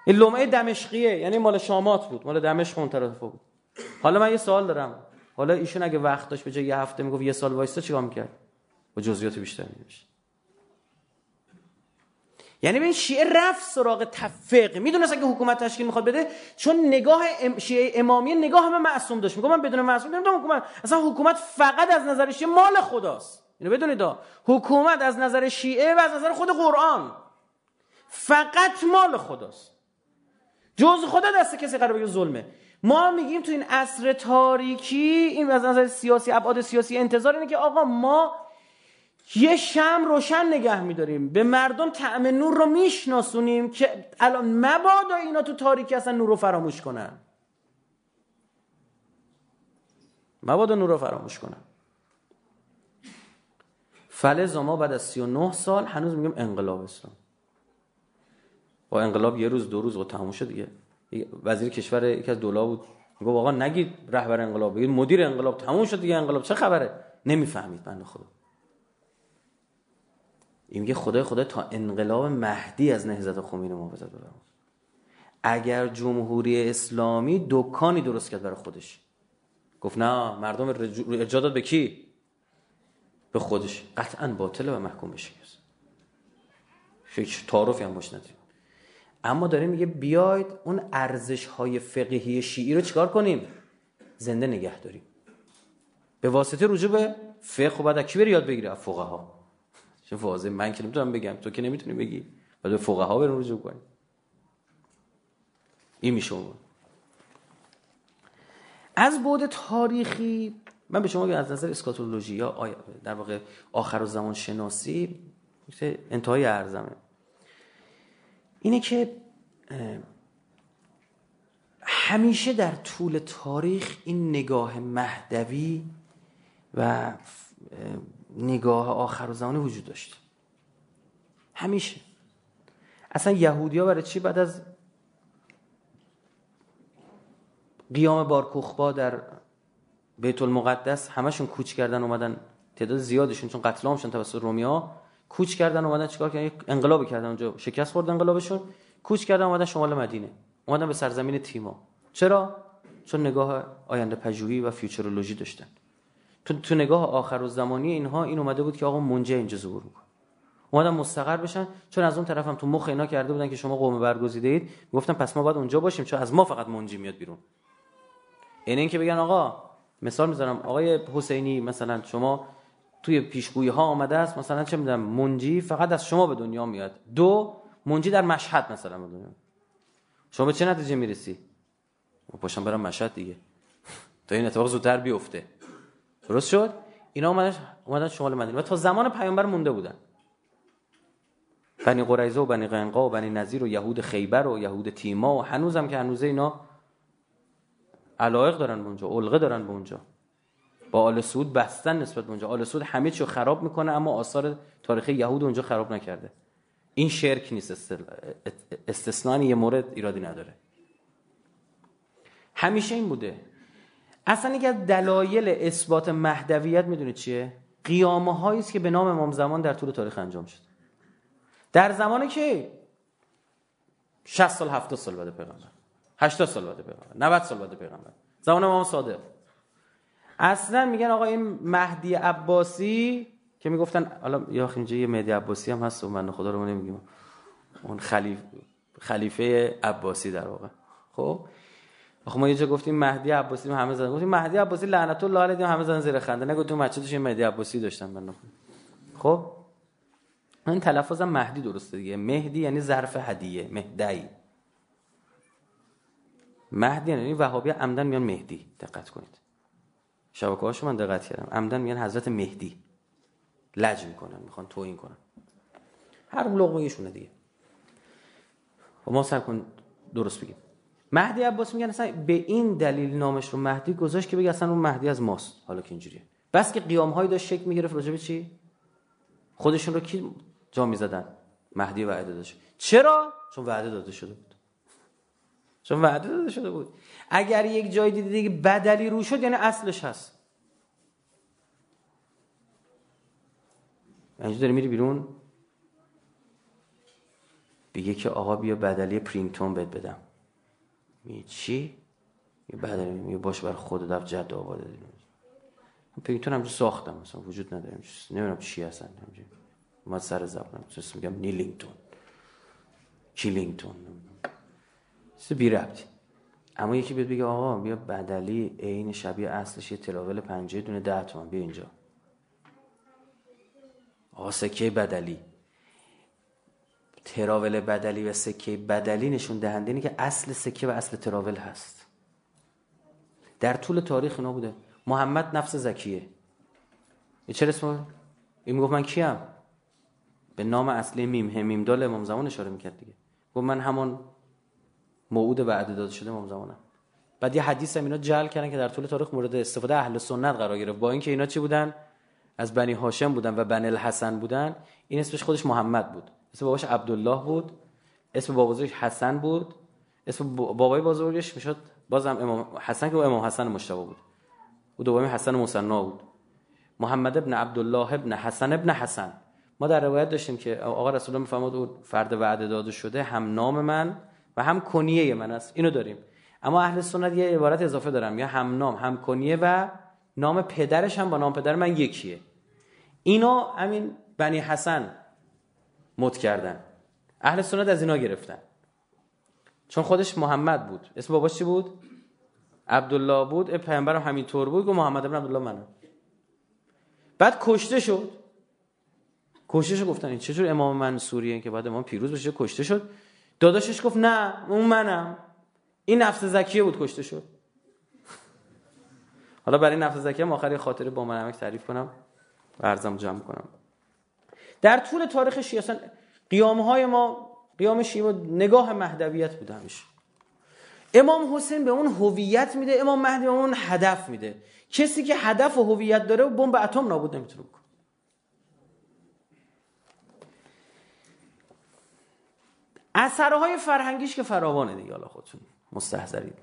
این لمعه دمشقیه یعنی مال شامات بود. مال دمشق اون طرف بود. حالا من یه سوال دارم. حالا ایشون اگه وقت داشت به جای یه هفته می‌گفت یه سال وایستا چیکار می‌کرد؟ با جزئیات بیشتر میشه یعنی به این شیعه رفت سراغ تفق می‌دونست اگه حکومت تشکیل می‌خواد بده چون نگاه شیعه امامی نگاه همه معصوم داشت. میگم من بدون معصوم نمی‌دونم حکومت اصلا حکومت فقط از نظر شیعه مال خداست. اینو بدونید حکومت از نظر شیعه و از نظر خود قرآن فقط مال خداست. جز خدا دست کسی قرار بگه ظلمه. ما میگیم تو این عصر تاریکی این از نظر سیاسی ابعاد سیاسی انتظار اینه که آقا ما یه شم روشن نگه میداریم. به مردم طعم نور رو میشناسونیم که الان مبادا اینا تو تاریکی اصلا نور رو فراموش کنن. مبادا نور رو فراموش کنن. فلز ما بعد از 39 سال هنوز میگم انقلاب اسلام با انقلاب یه روز دو روز و تموم شد دیگه. وزیر کشور یکی از دولا بود. میگه آقا نگید رهبر انقلاب بگید مدیر انقلاب تموم شد دیگه انقلاب. چه خبره؟ نمی‌فهمید بنده خدا. این میگه خدای خدا تا انقلاب مهدی از نهضت خمینی محافظت بفرما اگر جمهوری اسلامی دکانی درست کرد برای خودش. گفت نه مردم ارجاع داد به کی؟ به خودش. قطعا باطله و محکوم بشه فکر تعارفی هم باش اما داره میگه بیاید اون ارزش های فقهی شیعی رو چیکار کنیم؟ زنده نگه داریم. به واسطه رجوع به فقه و بعد کی بری یاد بگیره. فقها. چه واضح. من که نمی‌تونم بگم. تو که نمی‌تونی بگی. بعد به فقها بریم رجوع کنیم. این میشه از بعد تاریخی من به شما از نظر اسکاتولوژی یا در واقع آخر و زمان شناسی انتهای ارزمه. اینه که همیشه در طول تاریخ این نگاه مهدوی و نگاه آخر و زمانی وجود داشت. همیشه. اصلا یهودی ها برای چی بعد از قیام بارکوخبا در بیت المقدس همشون کوچ کردن اومدن. تعداد زیادشون چون قتل عام شدن توسط رومیا کوچ کردن اومدن چیکار کردن؟ انقلاب کردن اونجا. شکست خورد انقلابشون. کوچ کردن اومدن شمال مدینه. اومدن به سرزمین تیما. چرا؟ چون نگاه آینده پژوهی و فیوچرولوژی داشتن. تو, تو نگاه آخر و زمانی اینها این اومده بود که آقا منجه اینجا ظهور می‌کنه. اومدن مستقر بشن چون از اون طرف هم تو مخ اینا کرده بودن که شما قوم برگزیده اید گفتن پس ما باید اونجا باشیم چون از ما فقط منجی میاد بیرون. این اینکه بگن آقا مثال می‌ذارم آقای حسینی مثلا شما توی پیشگویی ها آمده است مثلا چه می‌دونم منجی فقط از شما به دنیا میاد. دو منجی در مشهد مثلا به دنیا. شما به چه نتیجه می‌رسی؟ پاشم برم مشهد دیگه. [laughs] تا این اتفاق زودتر بیفته. درست شد؟ اینا اومدن اومدن شمال مدینه. و تا زمان پیامبر مونده بودن. بنی قریزه و بنی قنقا و بنی نظیر و یهود خیبر و یهود تیما و هنوزم که هنوزه اینا علایق دارن اونجا علقه دارن به اونجا. با آل سعود بستن نسبت به اونجا. آل سعود همه چیو خراب می‌کنه اما آثار تاریخ یهود اونجا خراب نکرده. این شرک نیست استثنانی یه مورد ایرادی نداره. همیشه این بوده. اصلا یکی از دلایل اثبات مهدویت می‌دونید چیه؟ قیامه هایی است که به نام امام زمان در طول تاریخ انجام شد. در زمان که 60 سال 70 سال بعد پیغمبر 80 سال بعد پیغمبر 90 سال بعد پیغمبر زمان امام صادق. اصلا میگن آقا این مهدی عباسی که می‌گفتن حالا یا اینجا یه مهدی عباسی هم هست و من خدا رو نمیگیم. اون خلیف خلیفه عباسی در واقع. خب؟ آخه ما یه جا گفتیم مهدی عباسی همه زدن. گفتیم مهدی عباسی لعنت الله علیه همه زدن زیر خنده. نگفتیم مسجدش مهدی عباسی داشتن من خب؟ این تلفظم مهدی درسته دیگه. مهدی یعنی ظرف هدیه. مهدی. مهدی یعنی وهابی عمدن میان مهدی. دقت کنید. شبکه هاشو من دقت کردم. عمدن میان حضرت مهدی. لج می‌کنن می‌خوان توهین کنن. هر لقمه دیگه. و خب ما سر کن درست بگیم. مهدی عباس میگن اصلا به این دلیل نامش رو مهدی گذاشت که بگه اصلا اون مهدی از ماست. حالا که اینجوریه. بس که قیام هایی داشت شکل می‌گرفت راجع به چی؟ خودشون رو کی جا می‌زدن؟ مهدی وعده داشت. چرا؟ چون وعده داده شده بود. چون وعده داده شده بود. اگر یک جای دیدی که بدلی رو شد یعنی اصلش هست. اینجا داری میری بیرون؟ بگه که آقا بیا بدلی پرینگتون بد بدم. می چی؟ یه بدلی می باش بر خود دفت جد آباده دیم پرینگتون همجور ساختم مثلا وجود نداریم نمی‌دونم چی هستن ما سر زبانم میگم نیلینگتون. کیلینگتون. چیز بی ربطی. اما یکی بیاد بگه آقا بیا بدلی عین شبیه اصلش یه تراول پنجه دونه ده تومن. بیا اینجا. آقا سکه بدلی. تراول بدلی و سکه بدلی نشون دهنده اینه که اصل سکه و اصل تراول هست. در طول تاریخ اینا بوده. محمد نفس زکیه. چه اسم این می‌گفت من کیم؟ به نام اصلی میم همیم دال امام زمان اشاره می‌کرد دیگه. گفت من همون موعود وعده داده شده امام زمانم. بعد یه حدیث هم اینا جل کردن که در طول تاریخ مورد استفاده اهل سنت قرار گرفت. با اینکه اینا چی بودن؟ از بنی هاشم بودن و بنی الحسن بودن. این اسمش خودش محمد بود. اسم باباش عبدالله بود. اسم بابازش حسن بود. اسم بابای بزرگش می‌شد بازم امام حسن که امام حسن مشتبه بود. او دومی حسن مصنا بود. محمد ابن عبدالله ابن حسن ابن حسن. ما در روایت داشتیم که آقا رسول الله میفرماد او فرد وعده داده شده هم نام من و هم کنیه من است. اینو داریم. اما اهل سنت یه عبارت اضافه دارم یا هم نام هم کنیه و نام پدرش هم با نام پدر من یکیه. اینو همین بنی حسن مد کردن. اهل سنت از اینا گرفتن. چون خودش محمد بود. اسم باباش چی بود؟ عبدالله بود. پیامبرم همینطور بود. و محمد ابن عبدالله منم. بعد کشته شد. کشته گفتن این چجور امام منصوریه که بعد امام پیروز بشه. کشته شد. داداشش گفت نه اون منم. این نفس زکیه بود. کشته شد. [laughs] حالا برای نفس زکیه هم آخری خاطره با من تعریف کنم. و ارزم جمع کنم. در طول تاریخ شیعه قیامه های ما قیام شیعه نگاه مهدویت بوده همیشه. امام حسین به اون هویت میده امام مهدی به اون هدف میده. کسی که هدف و هویت داره بمب اتم نابود نمی‌تونه بکنه. اثرهای فرهنگیش که فراوانه دیگه حالا خودتون مستحضرید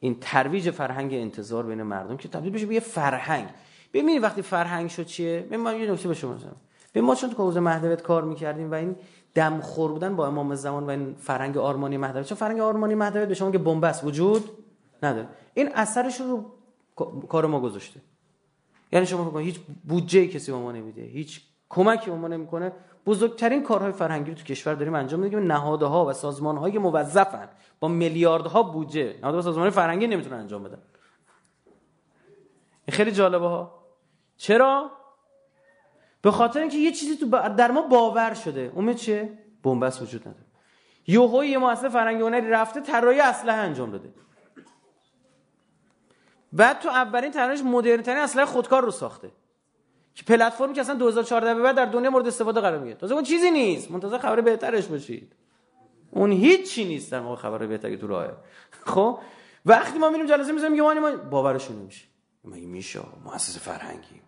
این ترویج فرهنگ انتظار بین مردم که تبدیل بشه به یه فرهنگ. ببینید وقتی فرهنگ شد چیه؟ من یه نکته به شما به ما چون تو حوزه مهدویت کار می‌کردیم و این دم خور بودن با امام زمان و این فرنگ آرمانی مهدویت. چون فرنگ آرمانی مهدویت به شما که بنبست وجود نداره. این اثرش رو کار ما گذاشته. یعنی شما هیچ بودجه کسی به ما نمیده هیچ کمکی به ما نمی‌کنه. بزرگترین کارهای فرهنگی رو تو کشور داریم انجام میدیم نهادها و سازمانهایی که موظفن با میلیاردها بودجه نهادها و سازمانهای فرهنگی نمی‌تونن انجام بدن. خیلی جالبه ها. چرا؟ به خاطر اینکه یه چیزی تو در ما باور شده. اون چیه؟ بنبست وجود نداره. یوهو یه مؤسسه فرهنگی هنری رفته طراحی اسلحه انجام داده. بعد تو اولین طراحیش مدرن ترین اسلحه خودکار رو ساخته. که پلتفرمی که اصلا 2014 به بعد در دنیا مورد استفاده قرار می‌گیره. تازه اون چیزی نیست. منتظر خبر بهترش باشید. اون هیچی نیست در موقع خبر بهتری تو راهه [laughs] خب؟ وقتی ما میریم جلسه می‌ذاریم میگه ما باورشون نمیشه. مگه میشه؟ مؤسسه فرهنگی.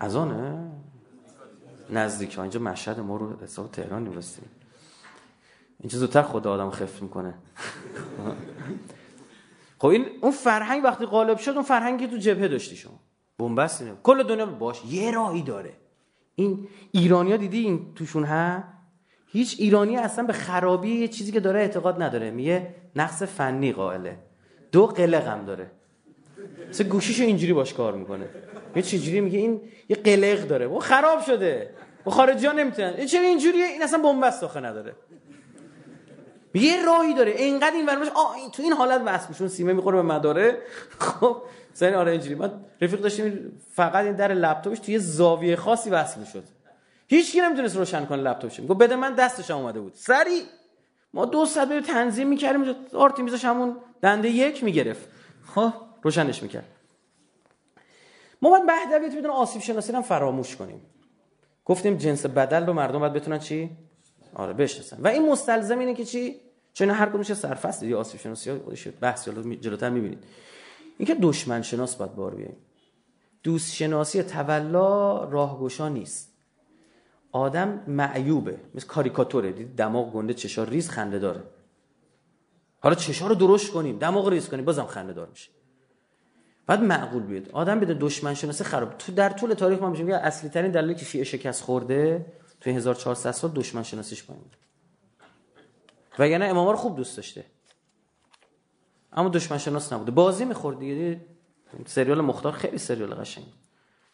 از آنه نزدیک ها. اینجا مشهد ما رو حساب تهران نیستیم اینجا زودتر خدا آدم خفت می‌کنه. [laughs] خب این اون فرهنگ وقتی غالب شد اون فرهنگی تو جبهه داشتی شما. بنبست کل دنیا باش. یه راهی داره. این ایرانیا دیدی این توشون ها؟ هیچ ایرانی اصلا به خرابی یه چیزی که داره اعتقاد نداره. میگه نقص فنی قائله. دو قلق هم داره. مثل گوشیشو اینجوری باش کار می‌کنه. یه چجوری میگه این یه قلق داره. و خراب شده. و خارجی ها نمی‌تونن چرا اینجوریه؟ این اصلا بنبست آخه نداره. یه راهی داره. اینقدر این ورمش آ این تو این حالت واسه میشون سیمه می‌خوره به مداره. [laughs] خب زنی آره اینجوری. ما رفیق داشتیم فقط این در لپتاپش توی زاویه خاصی وصل می‌شد. هیچ کی نمی‌تونست روشن کنه لپتاپش گفت بده من دستش اومده بود. سری. ما دو ساعت به تنظیم می‌کردیم. آرتی میذاش همون دنده یک می‌گرفت. خب روشنش می‌کرد. ما باید مهدویت بدون آسیب شناسی هم فراموش کنیم. گفتیم جنس بدل رو مردم باید بتونن چی؟ آره بشناسن. و این مستلزم اینه که چی؟ چون هر کدومش سرفصل یا آسیب شناسی خودش بحث جلوتر می‌بینید. اینکه دشمن شناس باید بار بیاییم دوست شناسی تولا راهگشا نیست. آدم معیوبه. مثل کاریکاتوره. دید دماغ گنده چشا ریز خنده داره. حالا چشا رو درشت کنیم؟ دماغ ریز کنیم بازم خنده دار میشه. بعد معقول بیاد. آدم بده دشمن شناسی خراب. تو در طول تاریخ ما میگیم اصلی ترین دلیلی که شیعه شکست خورده تو 1400 سال دشمن شناسیش پایین بود. و یعنی امام رو خوب دوست داشته. اما دشمن شناس نبوده. بازی می‌خورد دیگه. سریال مختار خیلی سریال قشنگ.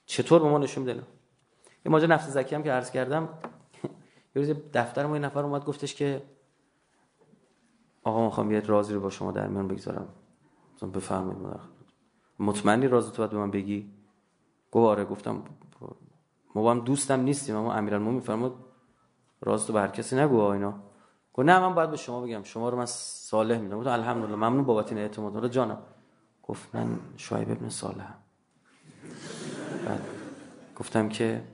چطور به ما نشون میده؟ یه ماجرا نفس زکی هم که عرض کردم. یه روز دفتر ما یه نفر اومد گفتش که آقا می‌خوام یه رازی رو با شما در میان بگذارم. بفرمایید. مطمئنی راز تو باید به من بگی؟ گفت آره گفتم ما با هم دوستم نیستیم اما امیرالمومنین فرمود راز تو به هر کسی نگو اینا. گفت نه من باید به شما بگم شما رو من صالح می‌دونم. گفتم الحمدلله ممنون بابت این اعتماد. جانم. گفت من شعیب ابن صالح بعد گفتم که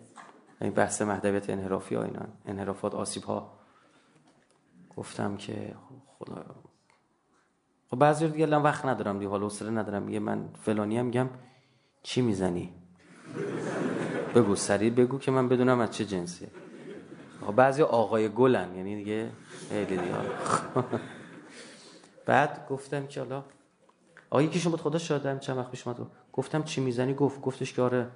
این بحث مهدویت انحرافی ها اینا انحرافات آسیب ها. گفتم که خدا خب بعضی دیگه الان وقت ندارم دیگه حالا حوصله ندارم. میگه من فلانی هم میگم چی می‌زنی؟ بگو سریع بگو که من بدونم از چه جنسیه. خب بعضی آقای گلن یعنی دیگه خیلی دیگه. بعد گفتم که حالا آقا یکی شما خدا شادم چند وقت پیش گفتم چی می‌زنی؟ گفت گفتش که آره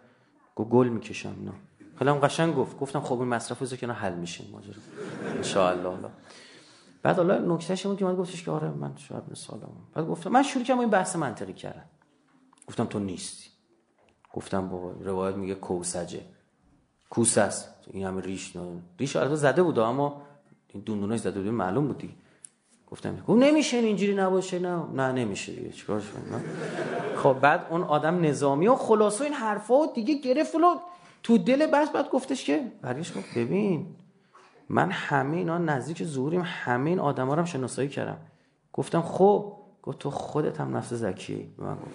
گل می‌کشم اینا. خیلی هم قشنگ گفت. گفتم خب این مصرف که حل میشه ماجرا. ان الله بعد حالا نکتهش بود که من گفتش که آره من شاید سالم بعد گفتم من شروع کردم این بحث منطقی کردم گفتم تو نیستی. گفتم با روایت میگه کوسجه. کوس است. این همه ریش نه. ریش البته زده بود اما این دندوناش زده بود. معلوم بود دیگه. گفتم گفت نمیشه اینجوری نباشه. نه. نه نمیشه دیگه. چیکار خب بعد اون آدم نظامی و خلاصه این حرفا دیگه گرفت و تو دل بس بعد گفتش که برگشت گفت ببین من همه اینا نزدیک ظهوریم همه این آدما رو هم شناسایی کردم. گفتم خب گفت تو خودت هم نفس زکی به من گفت.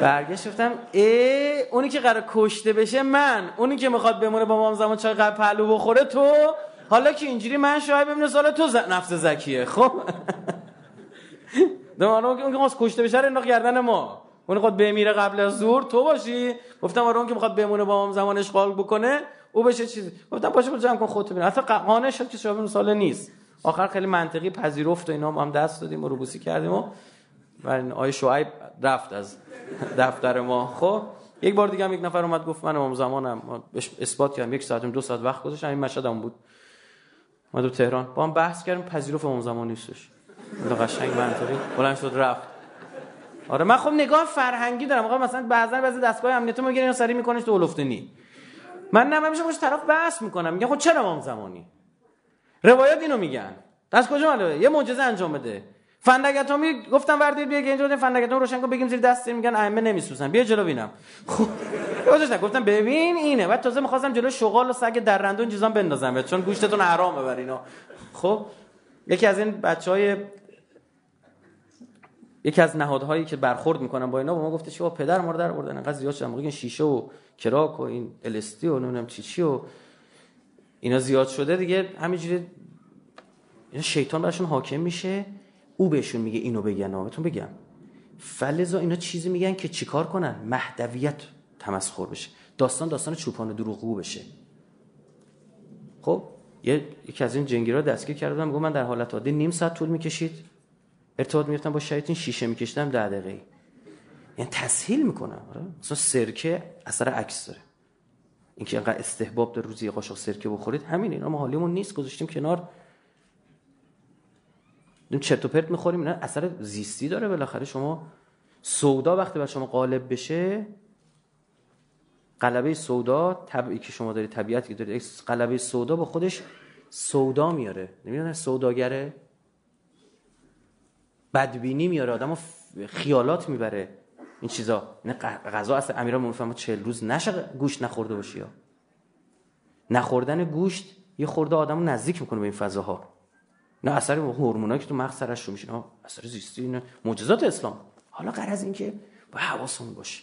برگشت گفتم ای اونی که قرار کشته بشه من. اونی که می‌خواد بمونه با ما زمان چای قبل پهلو بخوره تو. حالا که اینجوری من شاید ببینه سال تو ز... نفس زکیه. خب. [laughs] دمانو اون که کشته بشه رو گردن ما. اون خود بمیره قبل از ظهر تو باشی. گفتم آره اون که می‌خواد بمونه با ما زمان اشغال بکنه او بشه چیزی. گفتم باشه برو جمع کن خودت ببین. حتی قانع شد که شما سال نیست. آخر خیلی منطقی پذیرفت و اینا ما هم دست دادیم و روبوسی کردیم و و آیه رفت از [laughs] دفتر ما. خب یک بار دیگه هم یک نفر اومد گفت من امام زمانم. اثبات کردم. یک ساعت دو ساعت وقت گذاشتم این مشهد هم بود. اومد تهران. با هم بحث کردیم پذیرفت امام زمان نیستش. قشنگ منطقی. بلند شد رفت. آره من خب نگاه فرهنگی دارم. آقا مثلا بعضا بعضی دستگاه امنیتی میگن اینو سری میکنش تو اولفتنی من نه همیشه خوش طرف بحث می‌کنم. میگه خب چرا امام زمانی؟ روایات اینو میگن. از کجا معلومه؟ یه معجزه انجام بده. فندگتامی گفتم وردی بیا اینجا فندگتامی روشن کن بگیم زیر دست میگن ائمه نمیسوزن. بیا جلو بینم خب گفتم ببین اینه. بعد تازه می‌خواستم جلو شغال و سگ درنده این چیزام بندازم. چون گوشتتون حرامه بر اینا. خب یکی از این بچهای یکی از نهادهایی که برخورد می‌کنن با اینا با ما گفته چی؟ پدر ما رو در آوردن. انقدر زیاد شدن این شیشه و کراک و این الستی و نمی‌دونم چی چی و اینا زیاد شده دیگه. همینجوری اینا شیطان براشون حاکم میشه. او بهشون میگه اینو بگن بهتون بگم. فلزا اینا چیزی میگن که چیکار کنن؟ مهدویت تمسخر بشه. داستان داستان چوپان دروغگو بشه. خب یکی از این جنگیرا دستگیر کردم گفت من در حالت عادی نیم ساعت طول می‌کشید. ارتباط می‌گرفتم با شیطان شیشه میکشیدم ده دقیقه یعنی تسهیل می‌کنم آره. مثلا سرکه اثر عکس داره. اینکه انقدر استحباب در روزی قاشق سرکه بخورید همین اینا ما حالیمون نیست گذاشتیم کنار. دیم چرت و پرت می‌خوریم اینا اثر زیستی داره. بالاخره شما سودا وقتی بر شما غالب بشه قلبه سودا طبعی که شما دارید طبیعتی که دارید قلبه سودا با خودش سودا میاره. نمی‌دونه سوداگره؟ بدبینی میاره آدمو خیالات می‌بره. این چیزا. نه غذا اصلا امیرا فهمه 40 روز نشه گوشت نخورده باشی یا نخوردن گوشت یه خورده آدمو نزدیک می‌کنه به این فضاها. نه اثر هورمونایی که تو مغز سرش رو اثر زیستی اینه معجزات اسلام. حالا غرض این که با حواسمون باشه.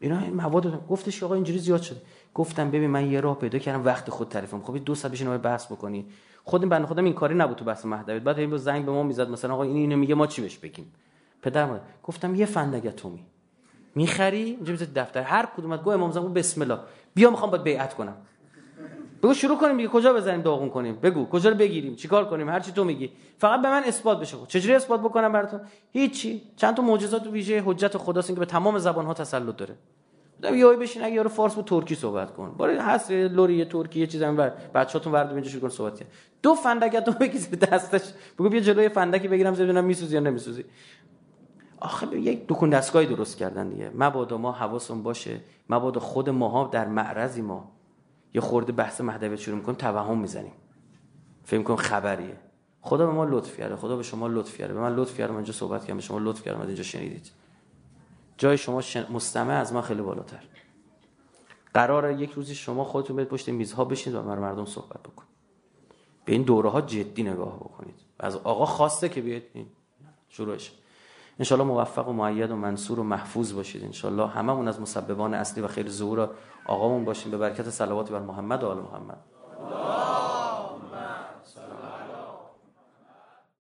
اینا این مواد گفتش آقا اینجوری زیاد شده. گفتم ببین من یه راه پیدا کردم وقت خود تعریفم خب دو ساعت بشین بحث بکنی. خود بنده خودم این کاری نبود تو بحث مهدویت بعد این زنگ به ما می‌زد مثلا آقا این اینو میگه ما چی بهش بگیم؟ پدر گفتم یه فندک اتمی می‌خری؟ اینجا می‌ذاری دفتر. هر کدومت گو امام زمان بسم الله. بیا می‌خوام باید بیعت کنم. بگو شروع کنیم دیگه. کجا بزنیم داغون کنیم؟ بگو. کجا رو بگیریم؟ چیکار کنیم؟ هر چی تو میگی. فقط به من اثبات بشه چجوری اثبات بکنم براتون؟ هیچی. چند تا معجزات ویژه حجت خداست که به تمام زبان ها تسلط داره. بودم یهو بشین اگه یارو فارس و ترکی صحبت کن. برای هست لوری ترکی یه چیزی هم بچه‌هاتون ورد اینجا شروع کن صحبت کرد. دو فندکتون [laughs] بگی دستش. بگو بیا جلوی فندکی بگیرم ببینم میسوزی یا نمیسوزی. آخه یک دکون دستگاهی درست کردن دیگه. مبادا ما حواسمون باشه. مبادا خود ماها در معرضی ما. یه خورده بحث مهدویت شروع می‌کنیم توهم می‌زنیم. فکر کنیم خبریه. خدا به ما لطف کرده. خدا به شما لطف کرده. به من لطف کرده من اینجا صحبت کردم. به شما لطف کرده. اینجا شنیدید. جای شما مستمع از ما خیلی بالاتر. قرار یک روزی شما خودتون برید پشت میزها بشینید و بر مردم صحبت بکن به این دوره ها جدی نگاه بکنید. از آقا خواسته که بیاید این شروعش. انشالله موفق و معید و منصور و محفوظ باشید. انشالله هممون از مسببان اصلی و خیلی ظهور آقامون باشیم. به برکت صلوات بر محمد و آل محمد.